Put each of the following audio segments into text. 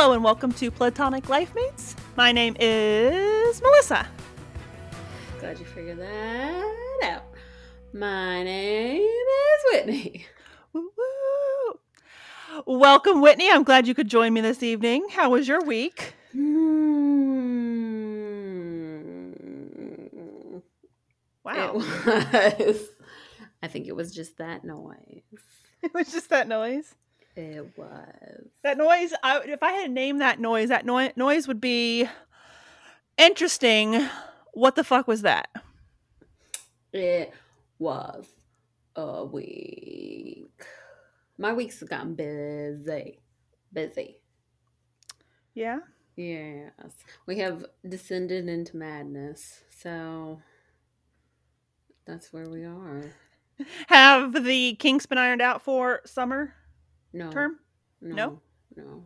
Hello and welcome to Platonic Life Mates. My name is Melissa. Glad you figured that out. My name is Whitney. Woo-woo. Welcome, Whitney. I'm glad you could join me this evening. How was your week? Hmm. Wow. It was. I think it was just that noise. It was just that noise. It was. That noise, I, if I had to name that noise, that noi- noise would be interesting. What the fuck was that? It was a week. My week's have gotten busy. Busy. Yeah. Yes. We have descended into madness. So that's where we are. Have the kinks been ironed out for summer No. term? No. No.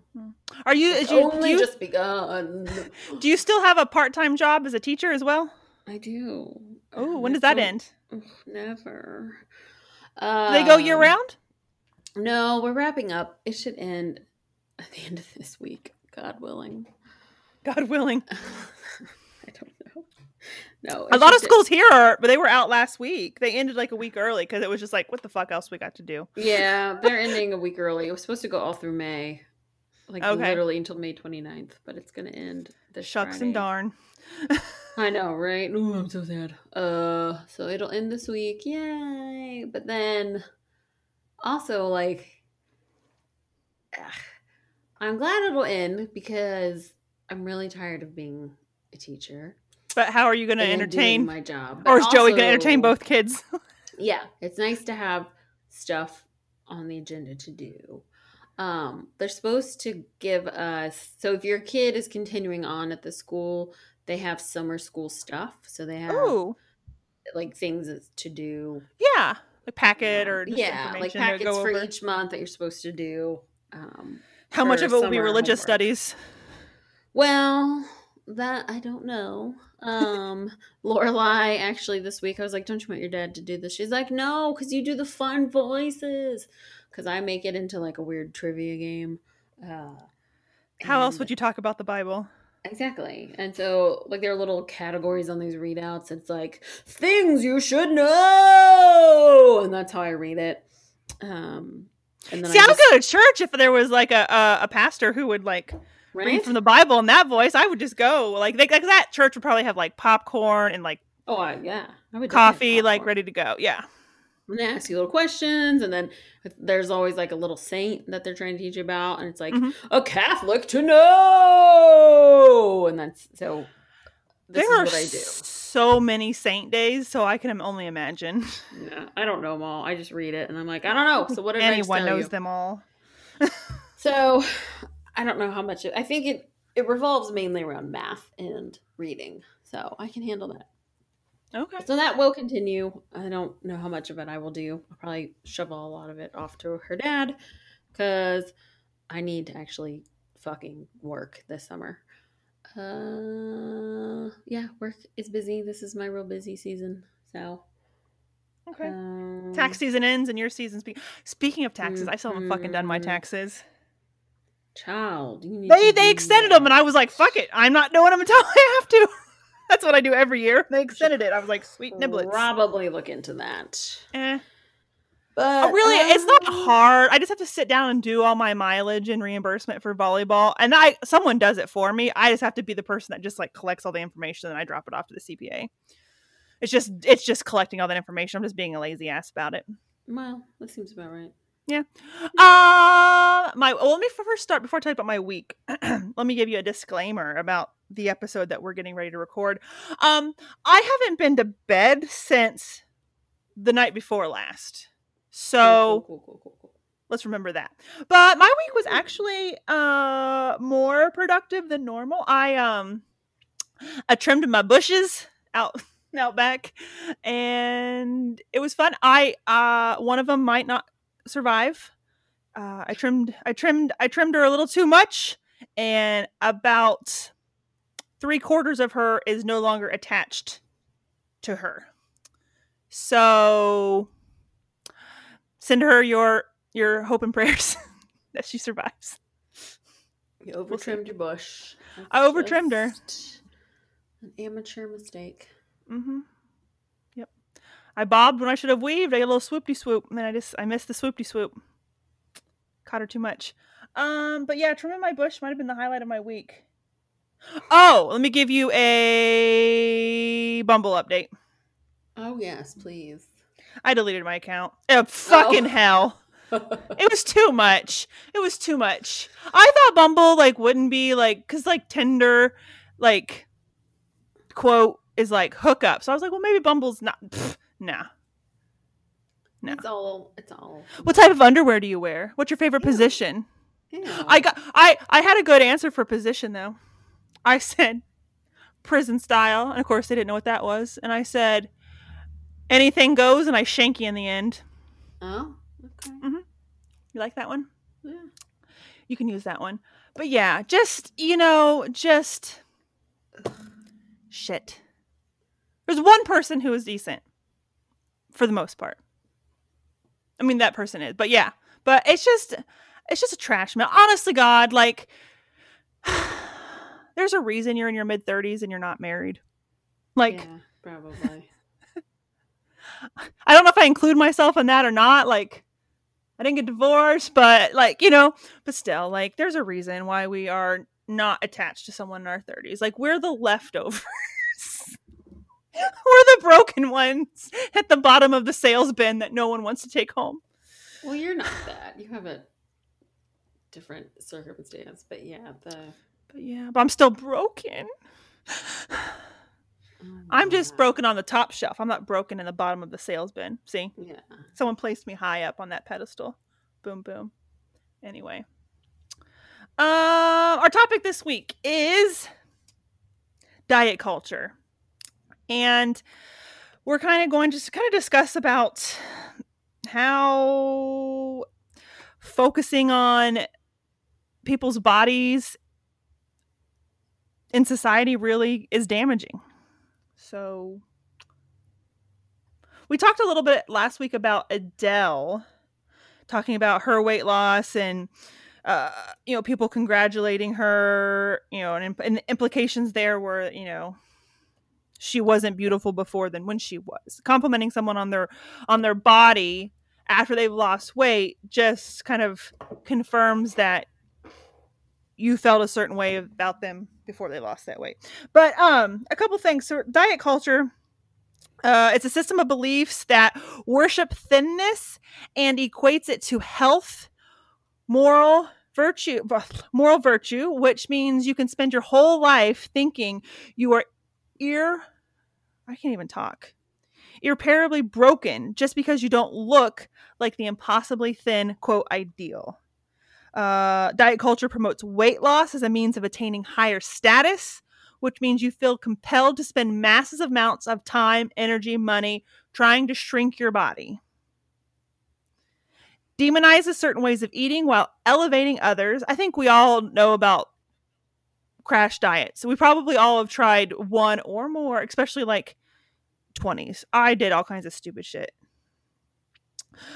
Are you, It's is you, only do you just begun. do you still have a part-time job as a teacher as well? I do. Oh, Um, when does that end? Never. Do they go year Um, round? No, we're wrapping up. It should end at the end of this week, God willing. God willing. I don't know. No, A lot of should- schools here are, but they were out last week. They ended like a week early because it was just like, what the fuck else we got to do? Yeah, they're ending a week early. It was supposed to go all through May, like Okay. literally until May 29th, but it's going to end this Shucks Friday. and darn. I know, right? Ooh, I'm so sad. Uh, so it'll end this week, yay! But then, also like, ugh, I'm glad it'll end because I'm really tired of being a teacher. But how are you going to entertain? my job? But Or is Joey going to entertain both kids? yeah, it's nice to have stuff on the agenda to do. Um, they're supposed to give us so if your kid is continuing on at the school, they have summer school stuff. So they have Ooh, like things to do. yeah. Like packet or just yeah, like packets for over. each month that you're supposed to do. Um, How much of it will be religious homework. studies? Well, that I don't know. Um, Lorelai actually this week I was like, "Don't you want your dad to do this?" She's like, "No, because you do the fun voices." Because I make it into like a weird trivia game. Uh, How else would you talk about the Bible? Exactly. And so, like, there are little categories on these readouts. It's like things you should know, and that's how I read it. Um, and then See, I, I would go to church if there was like a, a, a pastor who would like read right? from the Bible in that voice. I would just go. Like, they, like that church would probably have like popcorn and like oh, I, yeah, I would definitely have coffee, like ready to go. Yeah. and they ask you little questions and then there's always like a little saint that they're trying to teach you about and it's like Mhm. a catholic to know and that's so this there are what i do so many saint days, so I can only imagine. yeah, i don't know them all i just read it and i'm like i don't know so what did Anyone knows you? them all. so i don't know how much it, i think it it revolves mainly around math and reading so i can handle that Okay. so that will continue i don't know how much of it i will do i'll probably shovel a lot of it off to her dad because i need to actually fucking work this summer uh yeah work is busy this is my real busy season so Okay. um, Tax season ends and your season's be- Speaking of taxes, I still haven't fucking done my Mhm. taxes. Child you need They they extended that. them, and I was like, "Fuck it, I'm not doing them until I have to." That's what I do every year. They extended it. I was like, "Sweet niblets." probably look into that Eh. but Oh, really, it's not um, hard. I just have to sit down and do all my mileage and reimbursement for volleyball, and I someone does it for me. I just have to be the person that just like collects all the information and I drop it off to the CPA. It's just it's just collecting all that information. I'm just being a lazy ass about it. well that seems about right Uh, my well, let me first start before I tell you about my week. let me give you a disclaimer about the episode that we're getting ready to record. Um, I haven't been to bed since the night before last, so cool, cool, cool. let's remember that. But my week was actually uh more productive than normal. I um I trimmed my bushes out out back and it was fun. I uh one of them might not survive. Uh I trimmed I trimmed I trimmed her a little too much and about three quarters of her is no longer attached to her. So send her your your hope and prayers that she survives. You over trimmed your bush. That's I over trimmed her. An amateur mistake. Mm-hmm. I bobbed when I should have weaved. I got a little swoopty swoop, and then I just I missed the swoopty swoop. Caught her too much. Um, but yeah, trimming my bush might have been the highlight of my week. Oh, let me give you a Bumble update. Oh yes, please. I deleted my account. Oh, fucking Oh. hell. It was too much. It was too much. I thought Bumble like wouldn't be like cuz like Tinder like quote is like hookup. So I was like, well maybe Bumble's not pff, nah. No. It's all. It's all. What type of underwear do you wear? What's your favorite Ew. position? Ew. I got I I had a good answer for position though. I said prison style, and of course they didn't know what that was. And I said anything goes, and I shanky in the end. Oh. Okay. Mm-hmm. You like that one? Yeah. You can use that one. But yeah, just you know, just shit. There's one person who is decent, for the most part. I mean, that person is, but yeah, but it's just, it's just a trash meal. Honestly, God, like, there's a reason you're in your mid 30s and you're not married. Like, yeah, probably. I don't know if I include myself in that or not. Like, I didn't get divorced, but like, you know, but still, like, there's a reason why we are not attached to someone in our 30s. Like, we're the leftovers. we're the broken ones at the bottom of the sales bin that no one wants to take home. well, you're not that. You have a different circumstance, but yeah, the. But yeah, but I'm still broken. oh I'm just broken on the top shelf. I'm not broken in the bottom of the sales bin. See? Yeah. Someone placed me high up on that pedestal. Boom, boom. Anyway, um, our topic this week is diet culture, and we're kind of going just to kind of discuss about how focusing on people's bodies in society really is damaging. So we talked a little bit last week about Adele talking about her weight loss and uh, you know people congratulating her you know and, and the implications there were you know she wasn't beautiful before than when she was. Complimenting someone on their on their body after they've lost weight just kind of confirms that you felt a certain way about them before they lost that weight. But um a couple things. So diet culture uh, it's a system of beliefs that worship thinness and equates it to health, moral virtue, moral virtue, which means you can spend your whole life thinking you are ir, I can't even talk, irreparably broken just because you don't look like the impossibly thin quote ideal. Uh, diet culture promotes weight loss as a means of attaining higher status, which means you feel compelled to spend massive amounts of time, energy, money trying to shrink your body. Demonizes certain ways of eating while elevating others. I think we all know about crash diets. So we probably all have tried one or more, especially like 20s. I did all kinds of stupid shit.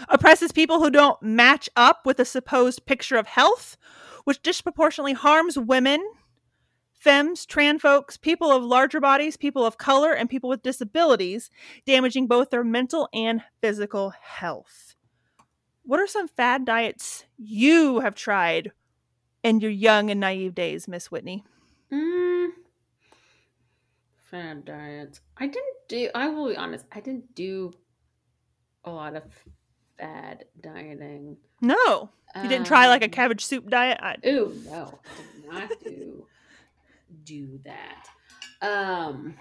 Oppresses people who don't match up with a supposed picture of health, which disproportionately harms women, femmes, trans folks, people of larger bodies, people of color, and people with disabilities, damaging both their mental and physical health. What are some fad diets you have tried in your young and naive days, Miss Whitney? Mm. Fad diets. I didn't do. I will be honest. I didn't do a lot of fad dieting. No. You didn't try like a Um, cabbage soup diet? I, Ooh, no, I did not do do that. Um,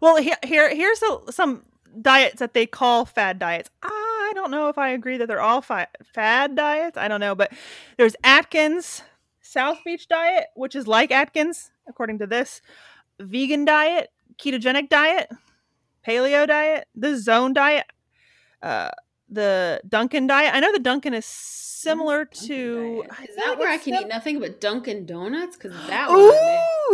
well, here, here here's a, some diets that they call fad diets. I don't know if I agree that they're all fi- fad diets. I don't know, but there's Atkins South Beach diet, which is like Atkins according to this, vegan diet, ketogenic diet, paleo diet, the zone diet, uh, the Dunkin' diet. I know the Dunkin' is similar to. diet. Is that where I can sim- eat nothing but Dunkin' Donuts? Because that one.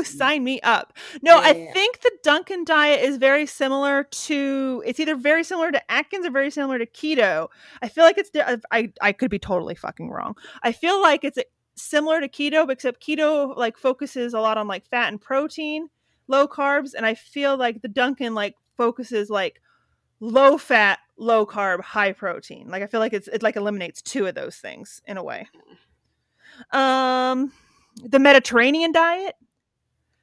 Ooh, sign me up. No, I Yeah. think the Dunkin' diet is very similar to. It's either very similar to Atkins or very similar to keto. I feel like it's. I I could be totally fucking wrong. I feel like it's similar to keto, except keto like focuses a lot on like fat and protein, low carbs, and I feel like the Duncan like focuses like low fat, low carb, high protein. Like I feel like it's it like eliminates two of those things in a way. Um, the Mediterranean diet,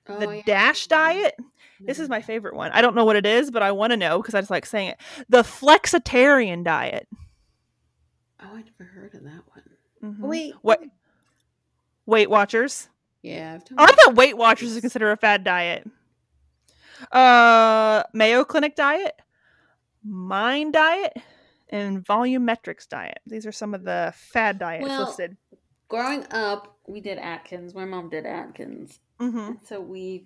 Oh, the yeah. Dash diet. This is my favorite one. I don't know what it is, but I want to know because I just like saying it. The flexitarian diet. Oh, I never heard of that one. Mhm. Wait, What? Weight Watchers. Yeah, I've I thought Weight Watchers is considered a fad diet. Uh, Mayo Clinic diet, Mind diet, and Volumetrics diet. These are some of the fad diets Well, listed. growing up, we did Atkins. My mom did Atkins, hmm so we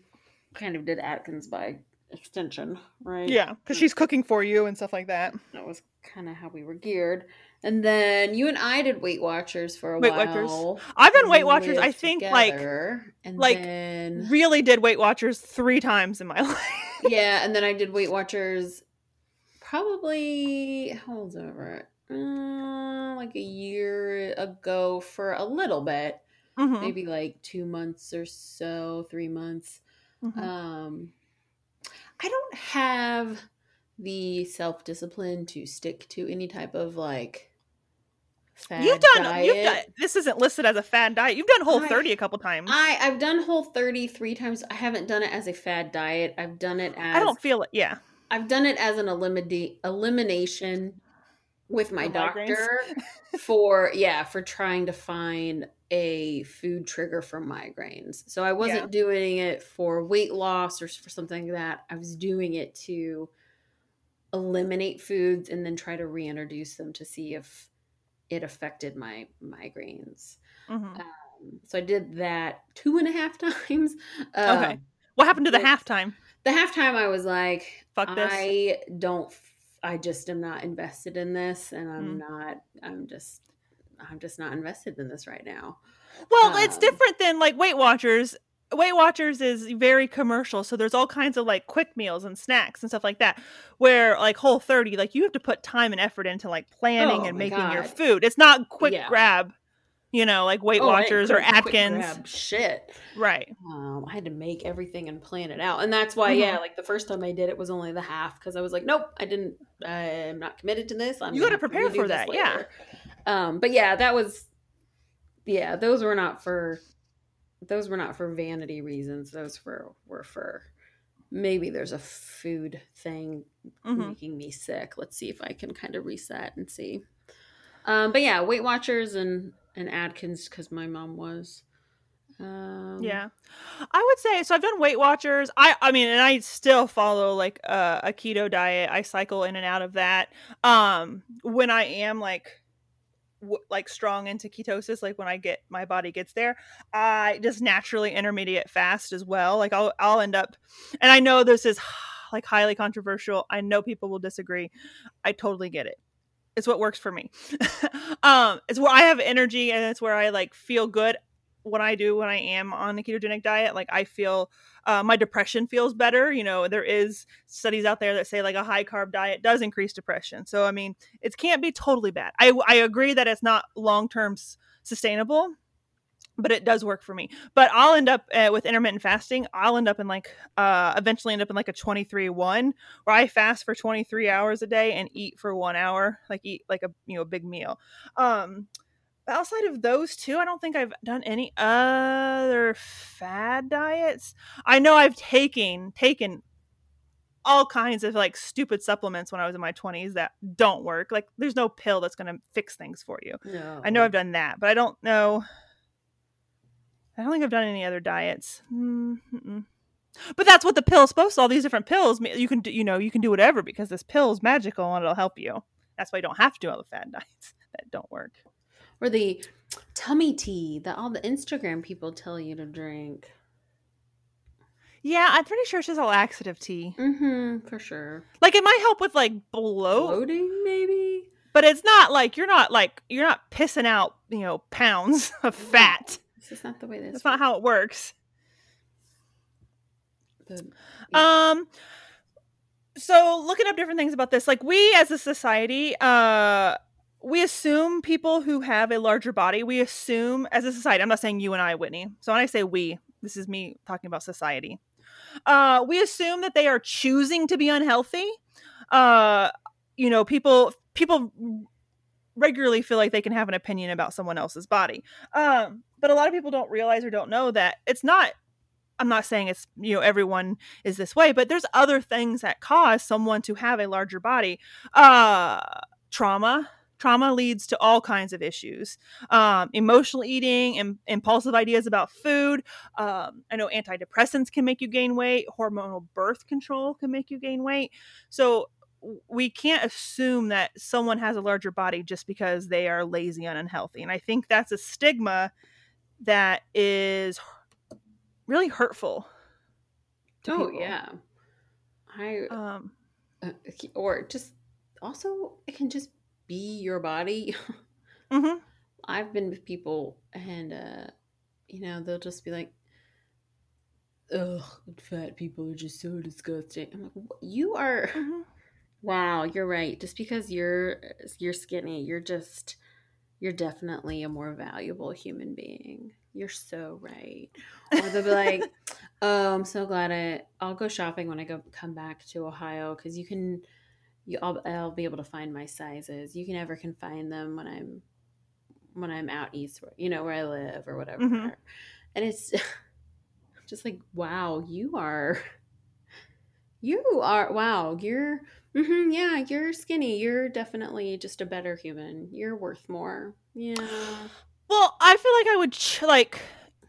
kind of did Atkins by extension, right? Yeah, because she's cooking for you and stuff like that. that was kind of how we were geared. And then you and I did Weight Watchers for a Weight while. Watchers. I've done Weight Watchers. I think like together, and like, then, really did Weight Watchers three times in my life. yeah, and then I did Weight Watchers probably how old's over uh, like a year ago for a little bit, Mhm, maybe like two months or so, three months. mhm. Um, I don't have the self discipline to stick to any type of like fad uh, you've done. diet. You've done. This isn't listed as a fad diet. You've done Whole I- 30 a couple times. I I've done Whole 30 three times. I haven't done it as a fad diet. I've done it as I don't feel it. Yeah. I've done it as an eliminate elimination with my doctor for yeah for trying to find a food trigger for migraines. So I wasn't Yeah. doing it for weight loss or for something like that. I was doing it to eliminate foods and then try to reintroduce them to see if it affected my migraines. Mhm. Um, so I did that two and a half times. Um, Okay. What happened to the halftime? the halftime I was like, Fuck this. I don't. I just am not invested in this, and I'm Mm. not. I'm just. I'm just not invested in this right now. Well, it's Um, different than like Weight Watchers. Weight Watchers is very commercial, so there's all kinds of like quick meals and snacks and stuff like that. Where like Whole 30, like you have to put time and effort into like planning Oh and making your food. It's not quick Yeah. grab, you know, like Weight Oh, Watchers or Atkins. grab shit. Right. Um, I had to make everything and plan it out, and that's why, Mhm. yeah, like the first time I did it was only the half because I was like, nope, I didn't. I'm not committed to this. I'm You gonna gotta prepare for that, yeah. Um, but yeah, that was. Yeah, those were not for. Those were not for vanity reasons. Those were were for. Maybe there's a food thing Mhm. making me sick. Let's see if I can kind of reset and see. Um, but yeah, Weight Watchers and and Atkins because my mom was. Um, Yeah. I would say so I've done Weight Watchers. I I mean and I still follow like a, a keto diet. I cycle in and out of that. Um when I am like like strong into ketosis like when I get my body gets there, I just naturally intermediate fast as well. Like I'll I'll end up and I know this is like highly controversial. I know people will disagree. I totally get it. It's what works for me. um it's where I have energy and it's where I like feel good what I do when I am on the ketogenic diet, like I feel uh, my depression feels better. You know, there is studies out there that say like a high carb diet does increase depression. So I mean, it can't be totally bad. I I agree that it's not long term s- sustainable, but it does work for me. But I'll end up uh, with intermittent fasting. I'll end up in like uh eventually end up in like a 23 1 where I fast for 23 hours a day and eat for 1 hour, like eat like a you know a big meal. Um outside of those two, I don't think I've done any other fad diets. I know I've taken taken all kinds of like stupid supplements when I was in my 20s that don't work. Like there's no pill that's going to fix things for you. No. I know I've done that, but I don't know I don't think I've done any other diets. Mm, mm-mm. But that's what the pill's supposed to. All these different pills, you can do, you know, you can do whatever because this pill's magical and it'll help you. That's why you don't have to do all the fad diets that don't work. Or the tummy tea that all the Instagram people tell you to drink. Yeah, I'm pretty sure it's just a laxative tea. Mm-hmm, for sure. Like it might help with like bloat, Bloating, maybe? but it's not like you're not like you're not pissing out, you know, pounds of fat. This is not the way this That's not how it works. works. Yeah. Um so looking up different things about this, like we as a society, uh we assume people who have a larger body, we assume as a society, I'm not saying you and I, Whitney. So when I say we, this is me talking about society. Uh, we assume that they are choosing to be unhealthy. Uh, you know, people people regularly feel like they can have an opinion about someone else's body. Um, but a lot of people don't realize or don't know that it's not I'm not saying it's you know everyone is this way, but there's other things that cause someone to have a larger body. Uh trauma, trauma leads to all kinds of issues um, emotional eating and impulsive ideas about food um, i know antidepressants can make you gain weight hormonal birth control can make you gain weight so we can't assume that someone has a larger body just because they are lazy and unhealthy and i think that's a stigma that is really hurtful oh people. yeah i um uh, or just also it can just be your body. mm-hmm. I've been with people and uh you know, they'll just be like, Ugh, fat people are just so disgusting. I'm like, you are mm-hmm. Wow, you're right. Just because you're you're skinny, you're just you're definitely a more valuable human being. You're so right. Or they'll be like, "Oh, I'm so glad I I'll go shopping when I go come back to Ohio because you can you I'll, I'll be able to find my sizes. You can never can find them when I'm when I'm out east, you know, where I live or whatever. Mm-hmm. And it's just like, wow, you are, you are, wow, you're, mm-hmm, yeah, you're skinny. You're definitely just a better human. You're worth more. Yeah. Well, I feel like I would like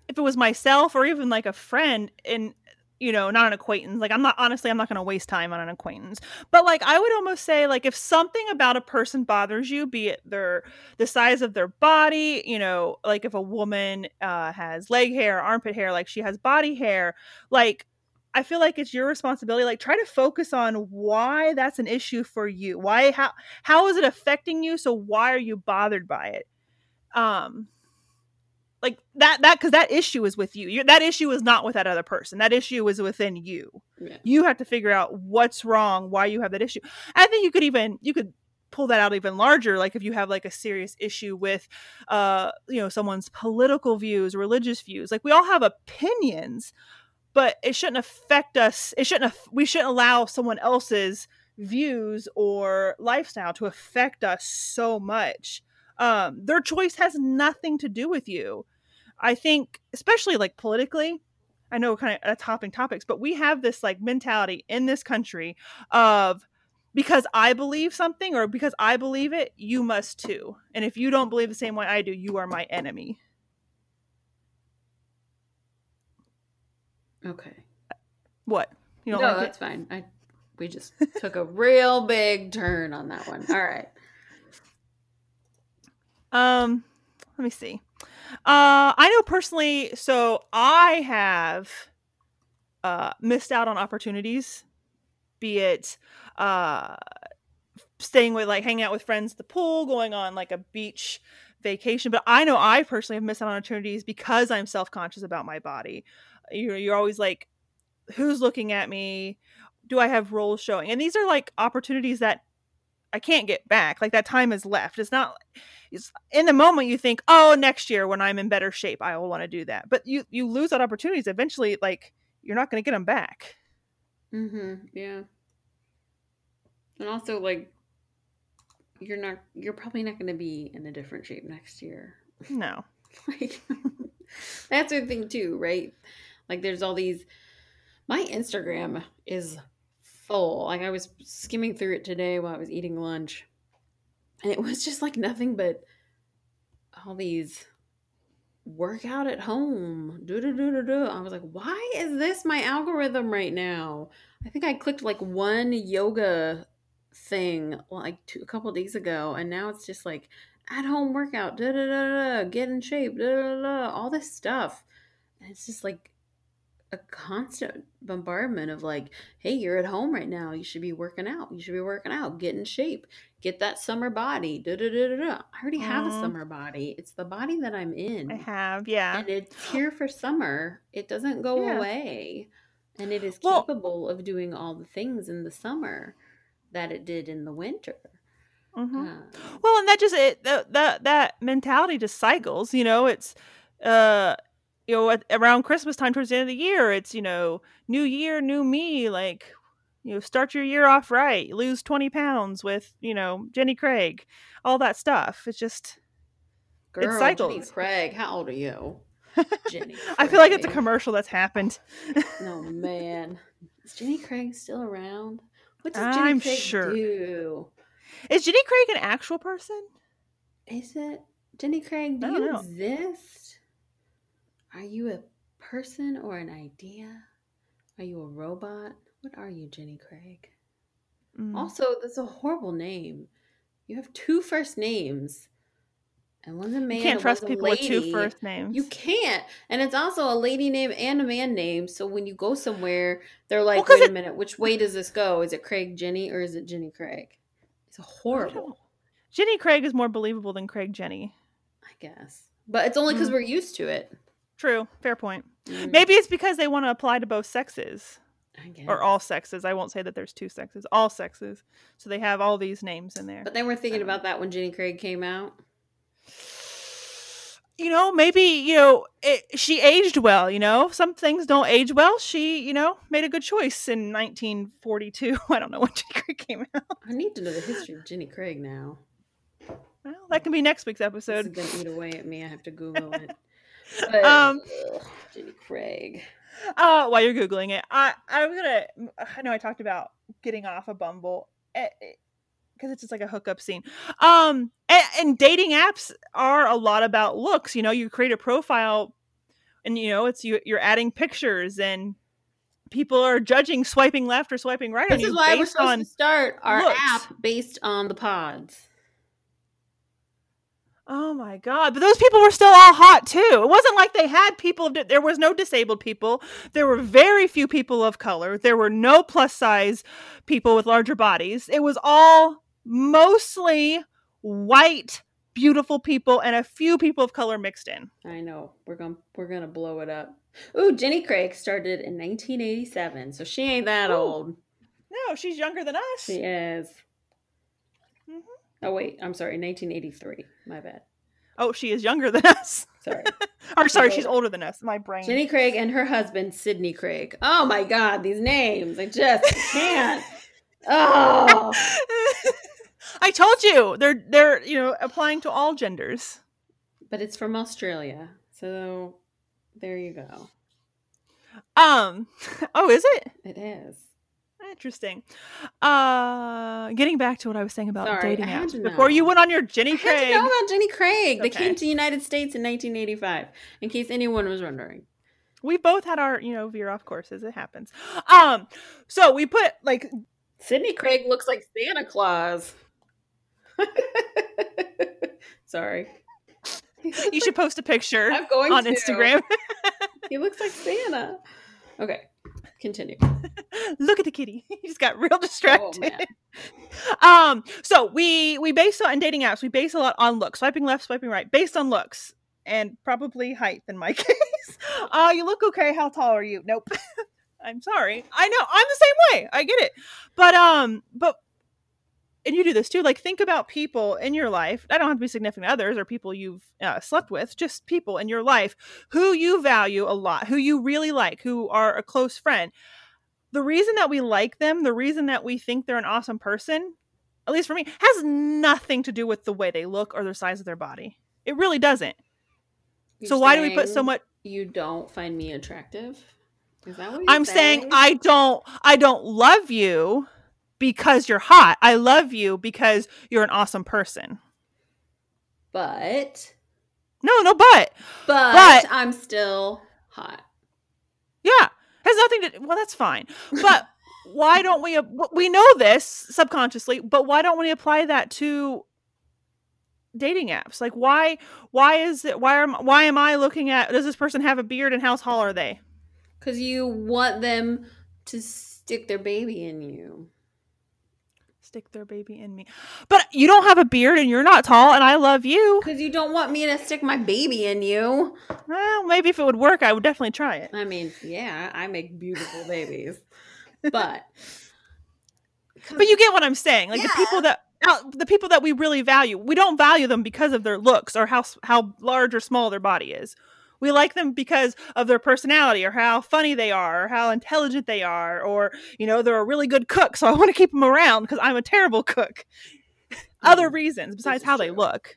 if it was myself or even like a friend and you know, not an acquaintance. Like I'm not honestly I'm not going to waste time on an acquaintance. But like I would almost say like if something about a person bothers you, be it their the size of their body, you know, like if a woman uh has leg hair, armpit hair, like she has body hair, like I feel like it's your responsibility like try to focus on why that's an issue for you. Why how how is it affecting you? So why are you bothered by it? Um like that that because that issue is with you. that issue is not with that other person. That issue is within you. Yeah. you have to figure out what's wrong why you have that issue. I think you could even you could pull that out even larger like if you have like a serious issue with uh you know someone's political views religious views. Like we all have opinions but it shouldn't affect us it shouldn't we shouldn't allow someone else's views or lifestyle to affect us so much um, their choice has nothing to do with you. I think, especially like politically, I know kind of a topping topics, but we have this like mentality in this country of because I believe something or because I believe it, you must too. And if you don't believe the same way I do, you are my enemy. Okay. What? You don't no, like that's it? fine. I we just took a real big turn on that one. All right. Um, let me see. Uh, I know personally, so I have uh, missed out on opportunities, be it uh, staying with, like, hanging out with friends at the pool, going on like a beach vacation. But I know I personally have missed out on opportunities because I'm self conscious about my body. You know, you're always like, who's looking at me? Do I have rolls showing? And these are like opportunities that I can't get back. Like that time is left. It's not it's in the moment you think, "Oh, next year when I'm in better shape, I will want to do that." But you you lose that opportunities eventually like you're not going to get them back. Mm-hmm. Yeah. And also like you're not you're probably not going to be in a different shape next year. No. like that's the thing too, right? Like there's all these my Instagram is full. Like I was skimming through it today while I was eating lunch. And it was just like nothing but all these workout at home. Do do do do do. I was like, why is this my algorithm right now? I think I clicked like one yoga thing like two, a couple days ago, and now it's just like at home workout. Da da da da. Get in shape. Da da da. All this stuff, and it's just like a constant bombardment of like, hey, you're at home right now. You should be working out. You should be working out. Get in shape. Get that summer body. Da, da, da, da, da. I already have mm. a summer body. It's the body that I'm in. I have, yeah. And it's here for summer. It doesn't go yeah. away. And it is well, capable of doing all the things in the summer that it did in the winter. hmm Uh, Well, and that just it that that, that mentality just cycles. You know, it's uh, you know, at, around Christmas time, towards the end of the year, it's you know, new year, new me. Like, you know, start your year off right. Lose twenty pounds with you know Jenny Craig, all that stuff. It's just girl, Jenny cycles. Craig, how old are you? Jenny I feel like it's a commercial that's happened. No man, is Jenny Craig still around? What does Jenny I'm Craig sure. do? Is Jenny Craig an actual person? Is it Jenny Craig? Do you know. exist? Are you a person or an idea? Are you a robot? What are you, Jenny Craig? Mm. Also, that's a horrible name. You have two first names, and one's a man. you can't trust people with two first names. You can't, and it's also a lady name and a man name. So when you go somewhere, they're like, 'cause "Wait a minute, which way does this go? Is it Craig Jenny or is it Jenny Craig?" It's horrible, Jenny Craig is more believable than Craig Jenny. I guess, but it's only because Mm. we're used to it. True, fair point. Mm, Maybe it's because they want to apply to both sexes or all sexes. I won't say that there's two sexes, all sexes. So they have all these names in there. But they were thinking about that when Jenny Craig came out. you know, maybe you know it, she aged well. You know, some things don't age well. She, you know, made a good choice in 1942. I don't know when Jenny Craig came out. I need to know the history of Jenny Craig now. Well, that can be next week's This is episode. gonna eat away at me. I have to Google it. But, Um, ugh, Jenny Craig. Uh, while you're googling it, I I'm gonna. I know I talked about getting off a Bumble because it's just like a hookup scene. Um, and, and dating apps are a lot about looks. You know, you create a profile, and you know it's you. You're adding pictures, and people are judging swiping left or swiping right This is why we're supposed on. to start our looks. app based on the pods. Oh my god! But those people were still all hot too. It wasn't like they had people. of- There was no disabled people. There were very few people of color. There were no plus size people with larger bodies. It was all mostly white, beautiful people, and a few people of color mixed in. I know we're gonna we're gonna blow it up. Ooh, Jenny Craig started in 1987, so she ain't that Ooh. old. No, she's younger than us. She is. Oh wait, I'm sorry, 1983. My bad. Oh, she is younger than us. Sorry. or sorry, she's older than us. My brain. Jenny Craig and her husband Sidney Craig. Oh my God, these names! I just can't. Oh, I told you they're they're you know applying to all genders. but it's from Australia, so there you go. Um. Oh, is it? It is. Interesting. Uh, getting back to what I was saying about Sorry, dating apps before you went on your Jenny Craig. I had to know about Jenny Craig. They came to the United States in 1985. In case anyone was wondering. We both had our you know veer off courses. It happens. Um. So we put like Sidney Craig looks like Santa Claus. Sorry. you should post a picture I'm going on to. Instagram. He looks like Santa. Okay, continue. Look at the kitty. he just got real Oh distracted. man. um so we we base on dating apps we base a lot on looks. Swiping left swiping right based on looks and probably height in my case. Uh you look okay. How tall are you? Nope. I'm sorry. I know. I'm the same way. I get it. But um but and you do this too like think about people in your life i don't have to be significant others or people you've uh, slept with just people in your life who you value a lot who you really like who are a close friend the reason that we like them, the reason that we think they're an awesome person, at least for me, has nothing to do with the way they look or the size of their body. It really doesn't. You're so why do we put so much You don't find me attractive? Is that what you're I'm saying I don't I don't love you because you're hot. I love you because you're an awesome person. But No, no but. but, But- I'm still hot. Yeah. Has nothing to well that's fine. But why don't we we know this subconsciously, but why don't we apply that to dating apps? Like why why is it why am why am I looking at does this person have a beard and how tall are they? Because you want them to stick their baby in you. Stick their baby in me. But you don't have a beard and you're not tall and I love you. Because you don't want me to stick my baby in you. Well, maybe if it would work, I would definitely try it. I mean, yeah, I make beautiful babies. But But you get what I'm saying. Like the people that how the people that we really value. We don't value them because of their looks or how how large or small their body is. We like them because of their personality or how funny they are or how intelligent they are or you know they're a really good cook so I want to keep them around because I'm a terrible cook. Other Mm, reasons besides how they look.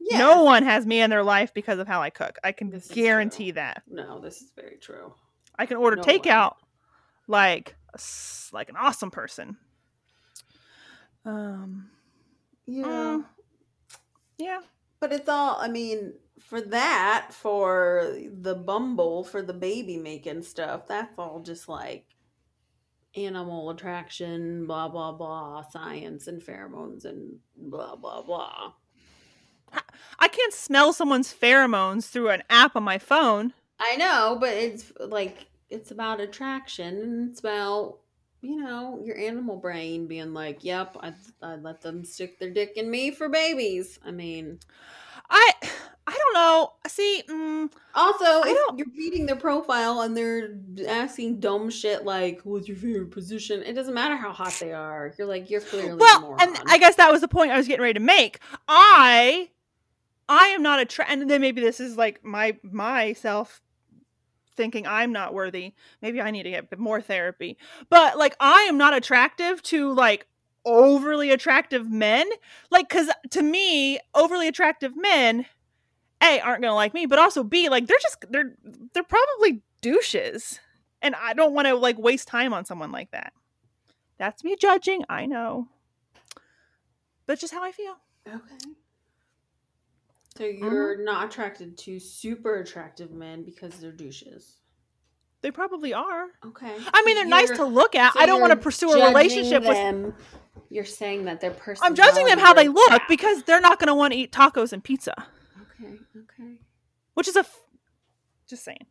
Yeah. No one has me in their life because of how I cook. I can This guarantee that. No, this is very true. I can order No one. takeout like like an awesome person. Um Yeah. Mm. yeah. But it's all, I mean, for that, for the bumble, for the baby making stuff, that's all just like animal attraction, blah, blah, blah, science and pheromones and blah, blah, blah. I can't smell someone's pheromones through an app on my phone. I know, but it's like, it's about attraction and it's about, you know, your animal brain being like, yep, I, I let them stick their dick in me for babies. I mean, I I don't know. See, mm, Also, I if don't- you're reading their profile and they're asking dumb shit like, "What's your favorite position?" It doesn't matter how hot they are. You're like, you're clearly well, and I guess that was the point I was getting ready to make. I I am not attra- and then maybe this is like my myself thinking I'm not worthy. Maybe I need to get more therapy. But like I am not attractive to like overly attractive men. Like cuz to me, overly attractive men A aren't going to like me, but also B like they're just they're they're probably douches. And I don't want to like waste time on someone like that. That's me judging, I know. But just how I feel. okay. So Mm-hmm. you're not attracted to super attractive men because they're douches. They probably are. Okay. I mean, they're nice You're- to look at. so I don't want to pursue a relationship with. them. You're saying that their person. I'm judging them how they look because they're not going to want to eat tacos and pizza, Okay. Okay. which is a. F- just saying.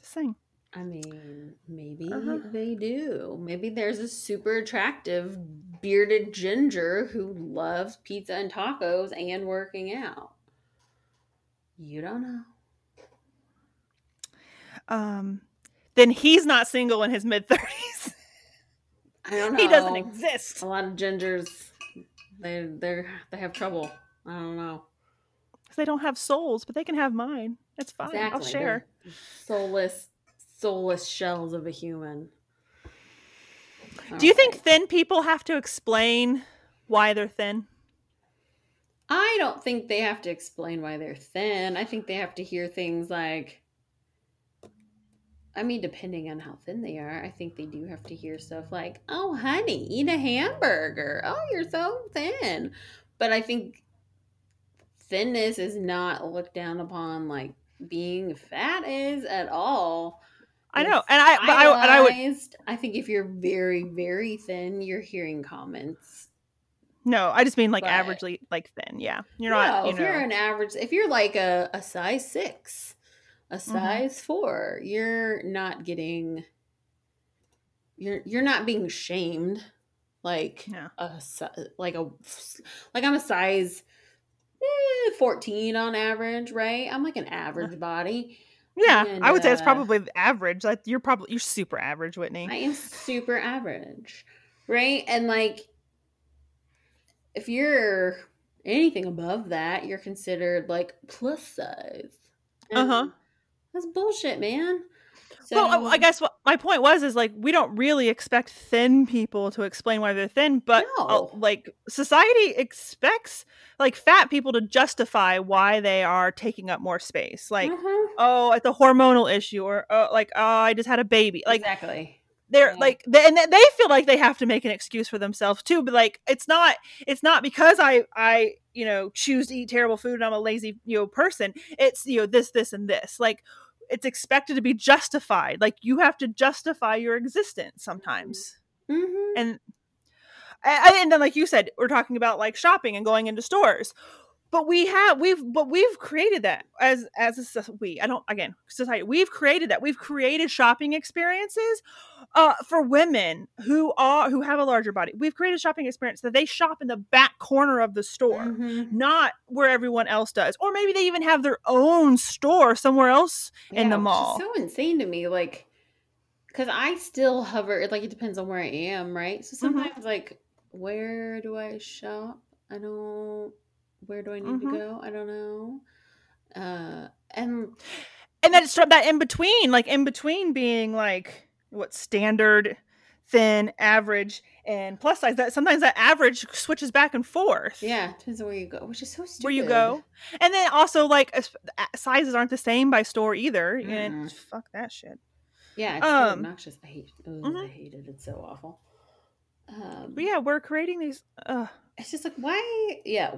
Just saying. I mean, maybe Uh-huh. they do. Maybe there's a super attractive bearded ginger who loves pizza and tacos and working out. You don't know. Um, then he's not single in his mid thirties. I don't know. he doesn't exist. A lot of gingers, they they they have trouble. I don't know. They don't have souls, but they can have mine. It's fine. I'll share. They're soulless, soulless shells of a human. Do you think thin people have to explain why they're thin? I don't think they have to explain why they're thin. I think they have to hear things like I mean, depending on how thin they are, I think they do have to hear stuff like, "Oh, honey, eat a hamburger. Oh, you're so thin." But I think thinness is not looked down upon like being fat is at all. I know, and I, but I, and I would. I think if you're very, very thin, you're hearing comments no. I just mean like But- averagely like thin. Yeah, you're no, not. You if know, you're an average, if you're like a, a size six, a Mm-hmm. size four, you're not getting. You're you're not being shamed, like Yeah. a like a like I'm a size eh, fourteen on average, right? I'm like an average body. yeah, and, I would say it's uh, probably average. Like you're probably you're super average, Whitney. I am super average, right? And like, if you're anything above that, you're considered like plus size. Uh-huh. That's bullshit, man. So, well, I- I guess what my point was is like we don't really expect thin people to explain why they're thin, but uh, like society expects like fat people to justify why they are taking up more space. Like, Mhm. oh, it's a hormonal issue, or oh, like, oh, I just had a baby. Like, exactly. They're Yeah. like they, and they feel like they have to make an excuse for themselves too but like it's not it's not because i i you know choose to eat terrible food and i'm a lazy you know person. It's you know this this and this. Like it's expected to be justified. Like you have to justify your existence sometimes. Hmm and and and then like you said we're talking about like shopping and going into stores. But we have we've but we've created that as as a we i don't again society we've created that. We've created shopping experiences uh for women who are who have a larger body we've created a shopping experience that they shop in the back corner of the store Mm-hmm. not where everyone else does or maybe they even have their own store somewhere else in the mall so insane to me, like, because I still hover. Like, it depends on where I am, right? So Mm-hmm. sometimes, like, where do I shop? I don't. Where do I need Mhm. to go? I don't know. Uh, and and then it's that in between, like in between being like what standard, thin, average, and plus size. That sometimes that average switches back and forth. yeah, depends on where you go, which is so stupid. where you go, and then also like sizes aren't the same by store either. And Mm-mm. fuck that shit. Yeah, it's Um, obnoxious. I hate. Ugh, I hate it. It's so awful. Um, But yeah, we're creating these. Uh, it's just like why yeah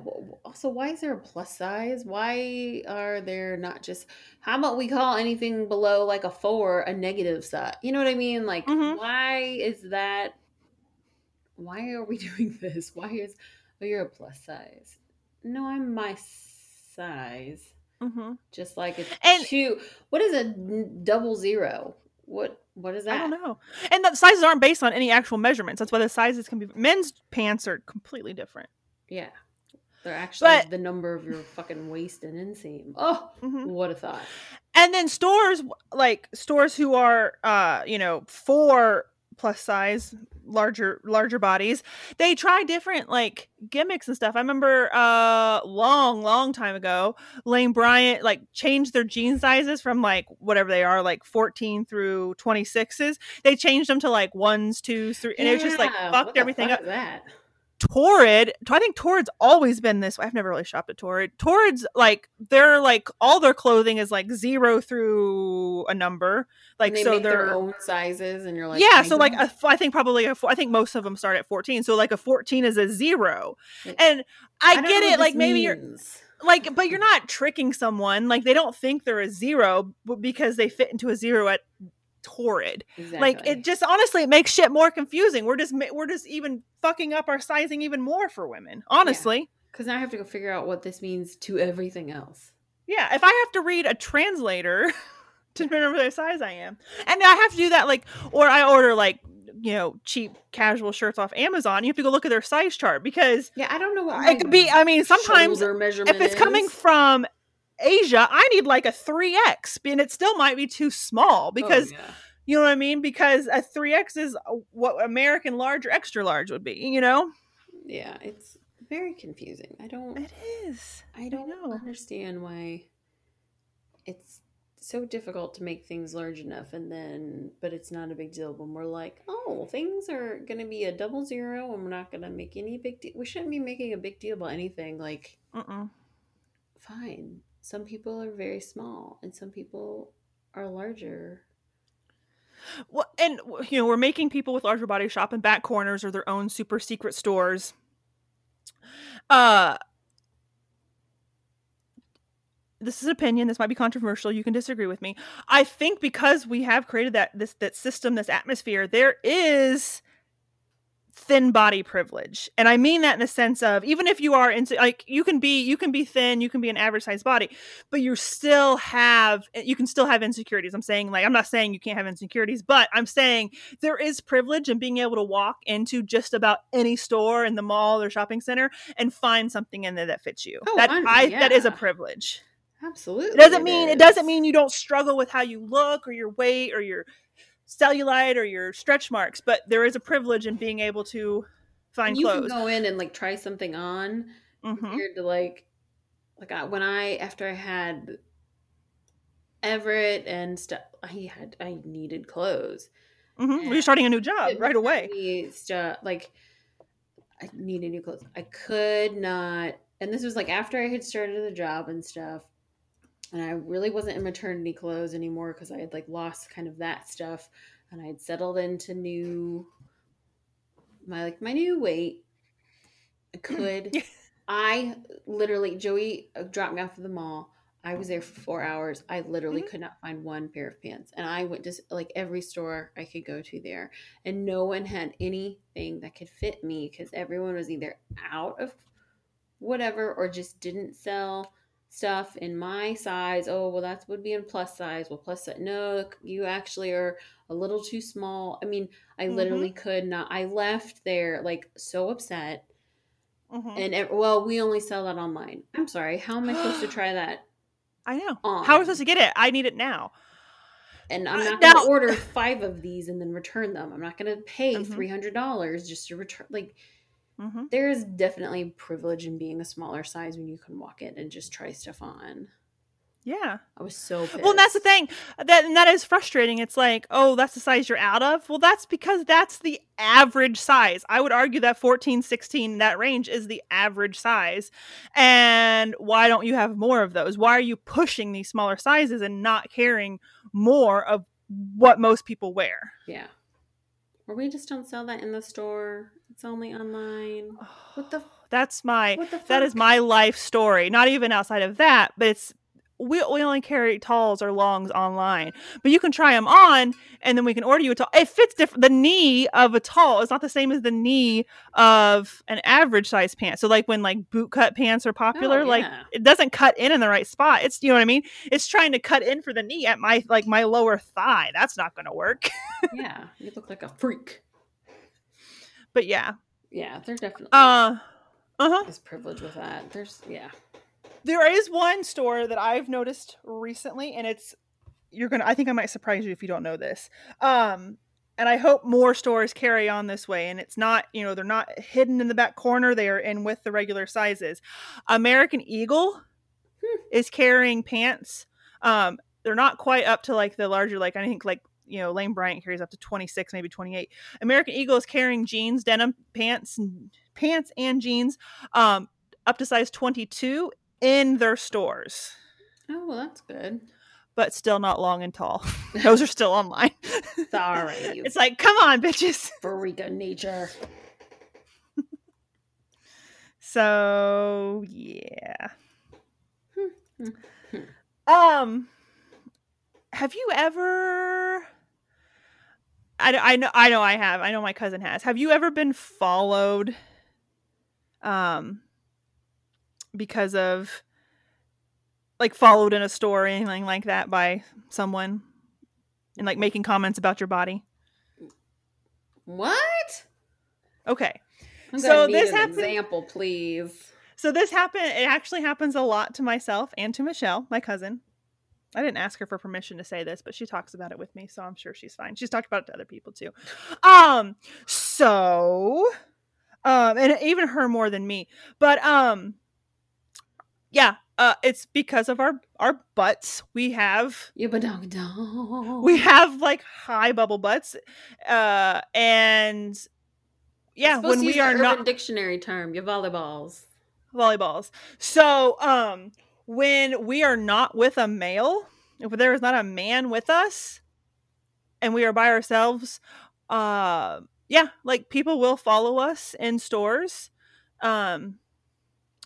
also why is there a plus size why are there not just how about we call anything below like a four a negative size you know what i mean like Mhm. why is that why are we doing this why is oh you're a plus size no i'm my size mhm. just like it's And- two What is a double zero? what what is that I don't know. And the sizes aren't based on any actual measurements. That's why the sizes can be. Men's pants are completely different. yeah they're actually But- the number of your fucking waist and inseam oh Mhm. what a thought And then stores like stores who are, uh, you know, for plus size, larger larger bodies, they try different like gimmicks and stuff. I remember uh long long time ago, Lane Bryant like changed their jean sizes from like whatever they are, like 14 through 26s. They changed them to like ones, twos, three, and it was just like Yeah, fucked everything fuck up. that? Torrid, I think Torrid's always been this way. I've never really shopped at Torrid. Torrid's like they're like all their clothing is like zero through a number. Like they so they're their own sizes, and you're like, yeah. So like go?" a I think probably a I think most of them start at fourteen. So like a fourteen is a zero, and I, don't get it. Like maybe you're like, but you're not tricking someone. Like they don't think they're a zero because they fit into a zero at Torrid. Like it just honestly it makes shit more confusing. We're just we're just even fucking up our sizing even more for women honestly. Because now I have to go figure out what this means to everything else. yeah, if i have to read a translator to remember the size i am and i have to do that like or i order like you know cheap casual shirts off amazon you have to go look at their size chart because Yeah, I don't know what it could be i mean sometimes if it's coming from asia i need like a 3x and it still might be too small Oh, because yeah. You know what I mean? Because a 3X is uh, what American large or extra large would be, you know? yeah, it's very confusing. I don't, It is. I don't know. understand why it's so difficult to make things large enough, and then, but it's not a big deal when we're like, oh, things are gonna be a double zero, and we're not gonna make any big deal. We shouldn't be making a big deal about anything. Like, Mm-mm. Fine. Some people are very small, and some people are larger. Well, and you know, we're making people with larger bodies shop in back corners or their own super secret stores. Uh this is opinion this might be controversial you can disagree with me i think because we have created that this that system this atmosphere there is thin body privilege. And i mean that in the sense of even if you are into like you can be you can be thin you can be an average size body but you still have eh, you can still have insecurities. I'm saying like i'm not saying you can't have insecurities but i'm saying there is privilege in being able to walk into just about any store in the mall or shopping center and find something in there that fits you. Oh, that I'm- i that is a privilege. Absolutely. it doesn't mean it doesn't mean you don't struggle with how you look or your weight or your cellulite or your stretch marks but there is a privilege in being able to find you clothes can go in and like try something on Mhm. compared to like like I, when I after I had Everett and stuff I had I needed clothes Mhm. Yeah. you're starting a new job right away really stu- like I needed new clothes I could not and this was like after I had started the job and stuff and I really wasn't in maternity clothes anymore because I had like lost kind of that stuff and I had settled into new my like my new weight. I could I literally Joey uh, dropped me off at the mall. I was there for four hours. I literally Mhm. could not find one pair of pants and I went to like every store I could go to there. And no one had anything that could fit me because everyone was either out of whatever or just didn't sell stuff in my size. Oh, well, that would be in plus size. Well, plus size. No, you actually are a little too small. I mean, I Mhm. literally could not. I left there like so upset. Mhm. And ev- well, we only sell that online. I'm sorry. How am I supposed to try that i know on? how am i supposed to get it i need it now And I'm Uh, not going to order five of these and then return them. I'm not going to pay Mhm. $300 just to return. Like, hmm There's definitely privilege in being a smaller size when you can walk in and just try stuff on. Yeah. I was so pissed. Well, and that's the thing that and that is frustrating. It's like, oh, that's the size you're out of. Well, that's because that's the average size. I would argue that 14, 16, that range is the average size. And why don't you have more of those? Why are you pushing these smaller sizes and not carrying more of what most people wear? Yeah. Or we just don't sell that in the store. It's only online. What the That's my what the that is my life story. Not even outside of that, but it's we, we only carry talls or longs online, but you can try them on, and then we can order you a tall. It fits different. The knee of a tall is not the same as the knee of an average size pant. So, like when like boot cut pants are popular, Oh, like it doesn't cut in in the right spot. It's you know what I mean. It's trying to cut in for the knee at my like my lower thigh. That's not going to work. yeah, you look like a freak. But yeah, Yeah, they're definitely uh, uh huh. is privilege with that. There's yeah. There is one store that I've noticed recently, and it's you're gonna. I think I might surprise you if you don't know this. Um, and I hope more stores carry on this way. And it's not, you know, they're not hidden in the back corner. They are in with the regular sizes. American Eagle Hmm. is carrying pants. Um, they're not quite up to like the larger, like I think like you know Lane Bryant carries up to 26, maybe 28. American Eagle is carrying jeans, denim pants, pants and jeans, um, up to size 22 in their stores, Oh well, that's good. but still not long and tall. Those are still online. Sorry, it's like, come on, bitches. freak nature. So yeah. Hmm, hmm. Um, have you ever? I, I know I know I have. I know my cousin has. Have you ever been followed? Um, because of like followed in a store or anything like that by someone, and like making comments about your body. What? Okay. I'm So this example, please. So this happened. It actually happens a lot to myself and to Michelle, my cousin. I didn't ask her for permission to say this, but she talks about it with me, so I'm sure she's fine. She's talked about it to other people too. Um, so, um, and even her more than me. But um, yeah, uh, it's because of our our butts. We have we have like high bubble butts, uh, and yeah, when we are not dictionary term, your volleyballs. volleyballs. So, um, when we are not with a male, if there is not a man with us, and we are by ourselves, uh, yeah, like people will follow us in stores, um,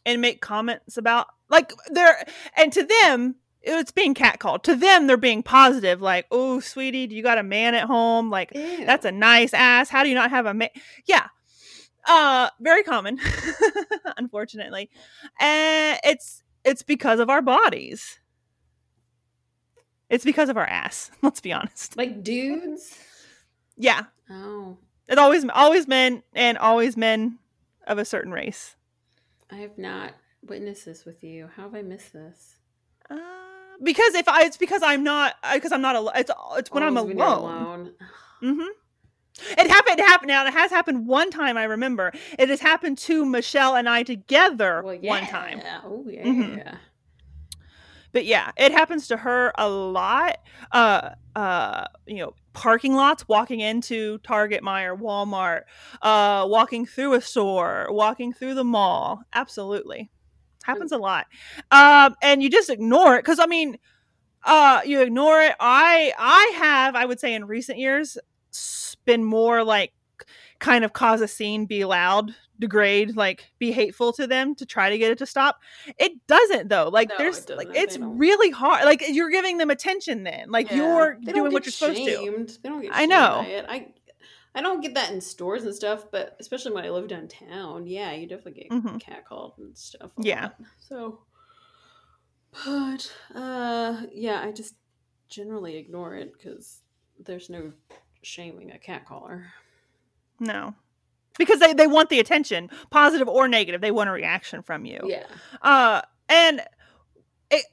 and make comments about like they're and to them. It's being catcalled. To them, they're being positive, like, "Oh, sweetie, do you got a man at home? Like, that's a nice ass. How do you not have a man? Yeah. Uh very common, unfortunately. And it's it's because of our bodies. It's because of our ass. Let's be honest. like dudes. Yeah. Oh, It's always always men and always men of a certain race. I have not witnessed this with you. How have I missed this? Uh, because if I it's because I'm not because I'm not alone. It's it's when I'm Always when you're alone. Mm-hmm. It happened. It happened. Now it has happened one time. I remember it has happened to Michelle and I together Well, one time. Oh yeah. Mhm. But yeah, it happens to her a lot. Uh, uh, you know, parking lots, walking into Target, Meijer, Walmart, uh, walking through a store, walking through the mall. Absolutely, happens a lot. Um, and you just ignore it because I mean, uh, you ignore it. I I have, I would say, in recent years, been more like kind of cause a scene, be loud, degrade, like be hateful to them to try to get it to stop. It doesn't though. Like No, there's it like it's really hard. Like you're giving them attention then. Like Yeah. you're doing what you're supposed to. They don't get I know. I I don't get that in stores and stuff, but especially when I live downtown, yeah, you definitely get Mhm. catcalled and stuff. Yeah. lot. So, but uh, yeah, I just generally ignore it because there's no shaming a catcaller. No. Because they, they want the attention, positive or negative. They want a reaction from you. Yeah. Uh and it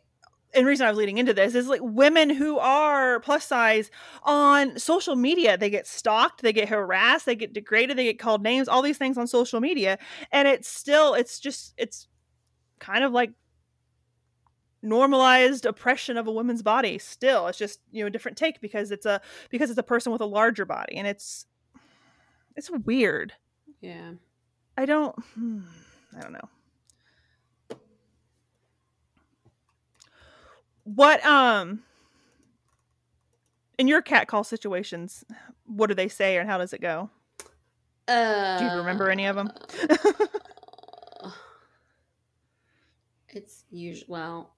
and reason I was leading into this is like women who are plus size on social media, they get stalked, they get harassed, they get degraded, they get called names, all these things on social media. And it's still, it's just, it's kind of like normalized oppression of a woman's body still it's just you know a different take because it's a because it's a person with a larger body and it's it's weird Yeah. i don't hmm, i don't know what um in your cat call situations what do they say and how does it go Uh, do you remember any of them it's usually well.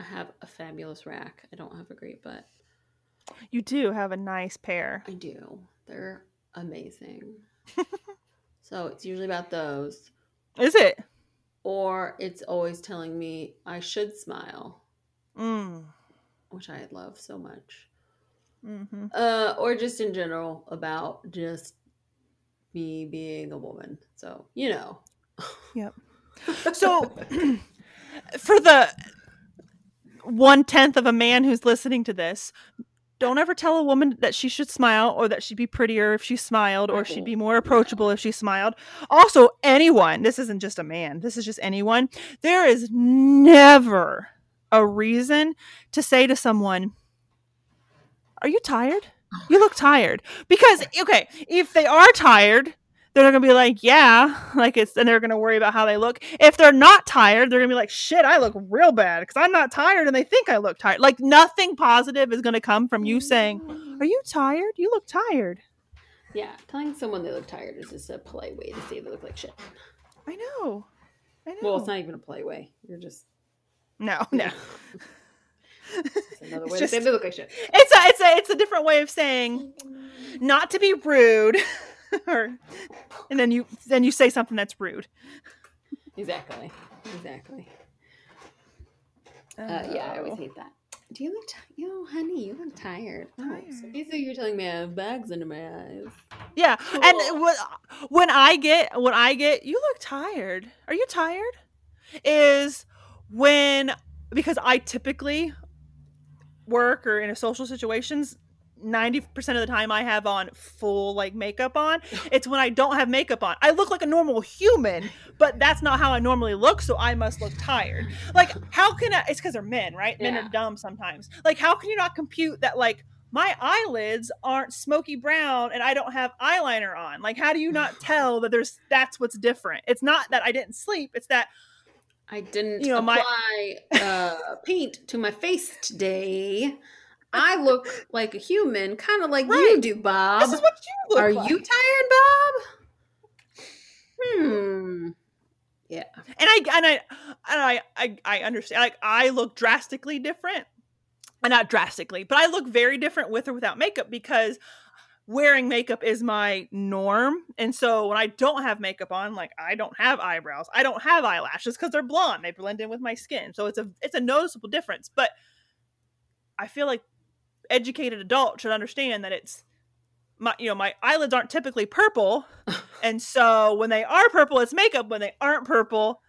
I have a fabulous rack. I don't have a great butt. you do have a nice pair I do. They're amazing. so it's usually about those, is it or it's always telling me I should smile, mm. which I love so much. hmm Uh, or just in general about just me being a woman. So you know. Yep. So, for the one tenth of a man who's listening to this, don't ever tell a woman that she should smile or that she'd be prettier if she smiled or she'd be more approachable if she smiled. Also, anyone, this isn't just a man, this is just anyone, there is never a reason to say to someone, Are you tired? You look tired. Because, okay, if they are tired, they're gonna be like, yeah, like it's, and they're gonna worry about how they look. If they're not tired, they're gonna be like, shit, I look real bad because I'm not tired, and they think I look tired. Like nothing positive is gonna come from you saying, "Are you tired? You look tired." Yeah, telling someone they look tired is just a polite way to say they look like shit. I know, I know. Well, it's not even a polite way. You're just no, no. It's another way just- to say they look like shit. It's a, it's a, it's a different way of saying not to be rude, or, and then you, then you say something that's rude. Exactly. Exactly. Uh, yeah, I always Oh. hate that. Do you look, ti you honey? You look tired. Oh, so basically, you're telling me I have bags under my eyes. Yeah, Cool. and when, when I get when I get you look tired. Are you tired? Is when because I typically work or in a social situations 90% of the time I have on full like makeup on. It's when I don't have makeup on. I look like a normal human, but that's not how I normally look, so I must look tired. Like how can I it's cuz they're men, right? Men Yeah. are dumb sometimes. Like how can you not compute that like my eyelids aren't smoky brown and I don't have eyeliner on. Like how do you not tell that there's that's what's different? It's not that I didn't sleep, it's that I didn't You know, my- apply uh, paint to my face today. I look like a human, kind of like you do, Bob. this is what you look like. Are like. you tired, Bob? Hmm. Yeah. and I and I and I I, I understand. Like I look drastically different, Uh, not drastically, but I look very different with or without makeup because wearing makeup is my norm. And so when I don't have makeup on, like I don't have eyebrows, I don't have eyelashes because they're blonde. They blend in with my skin, so it's a it's a noticeable difference. But I feel like educated adult should understand that it's my you know my eyelids aren't typically purple. And so when they are purple it's makeup. When they aren't purple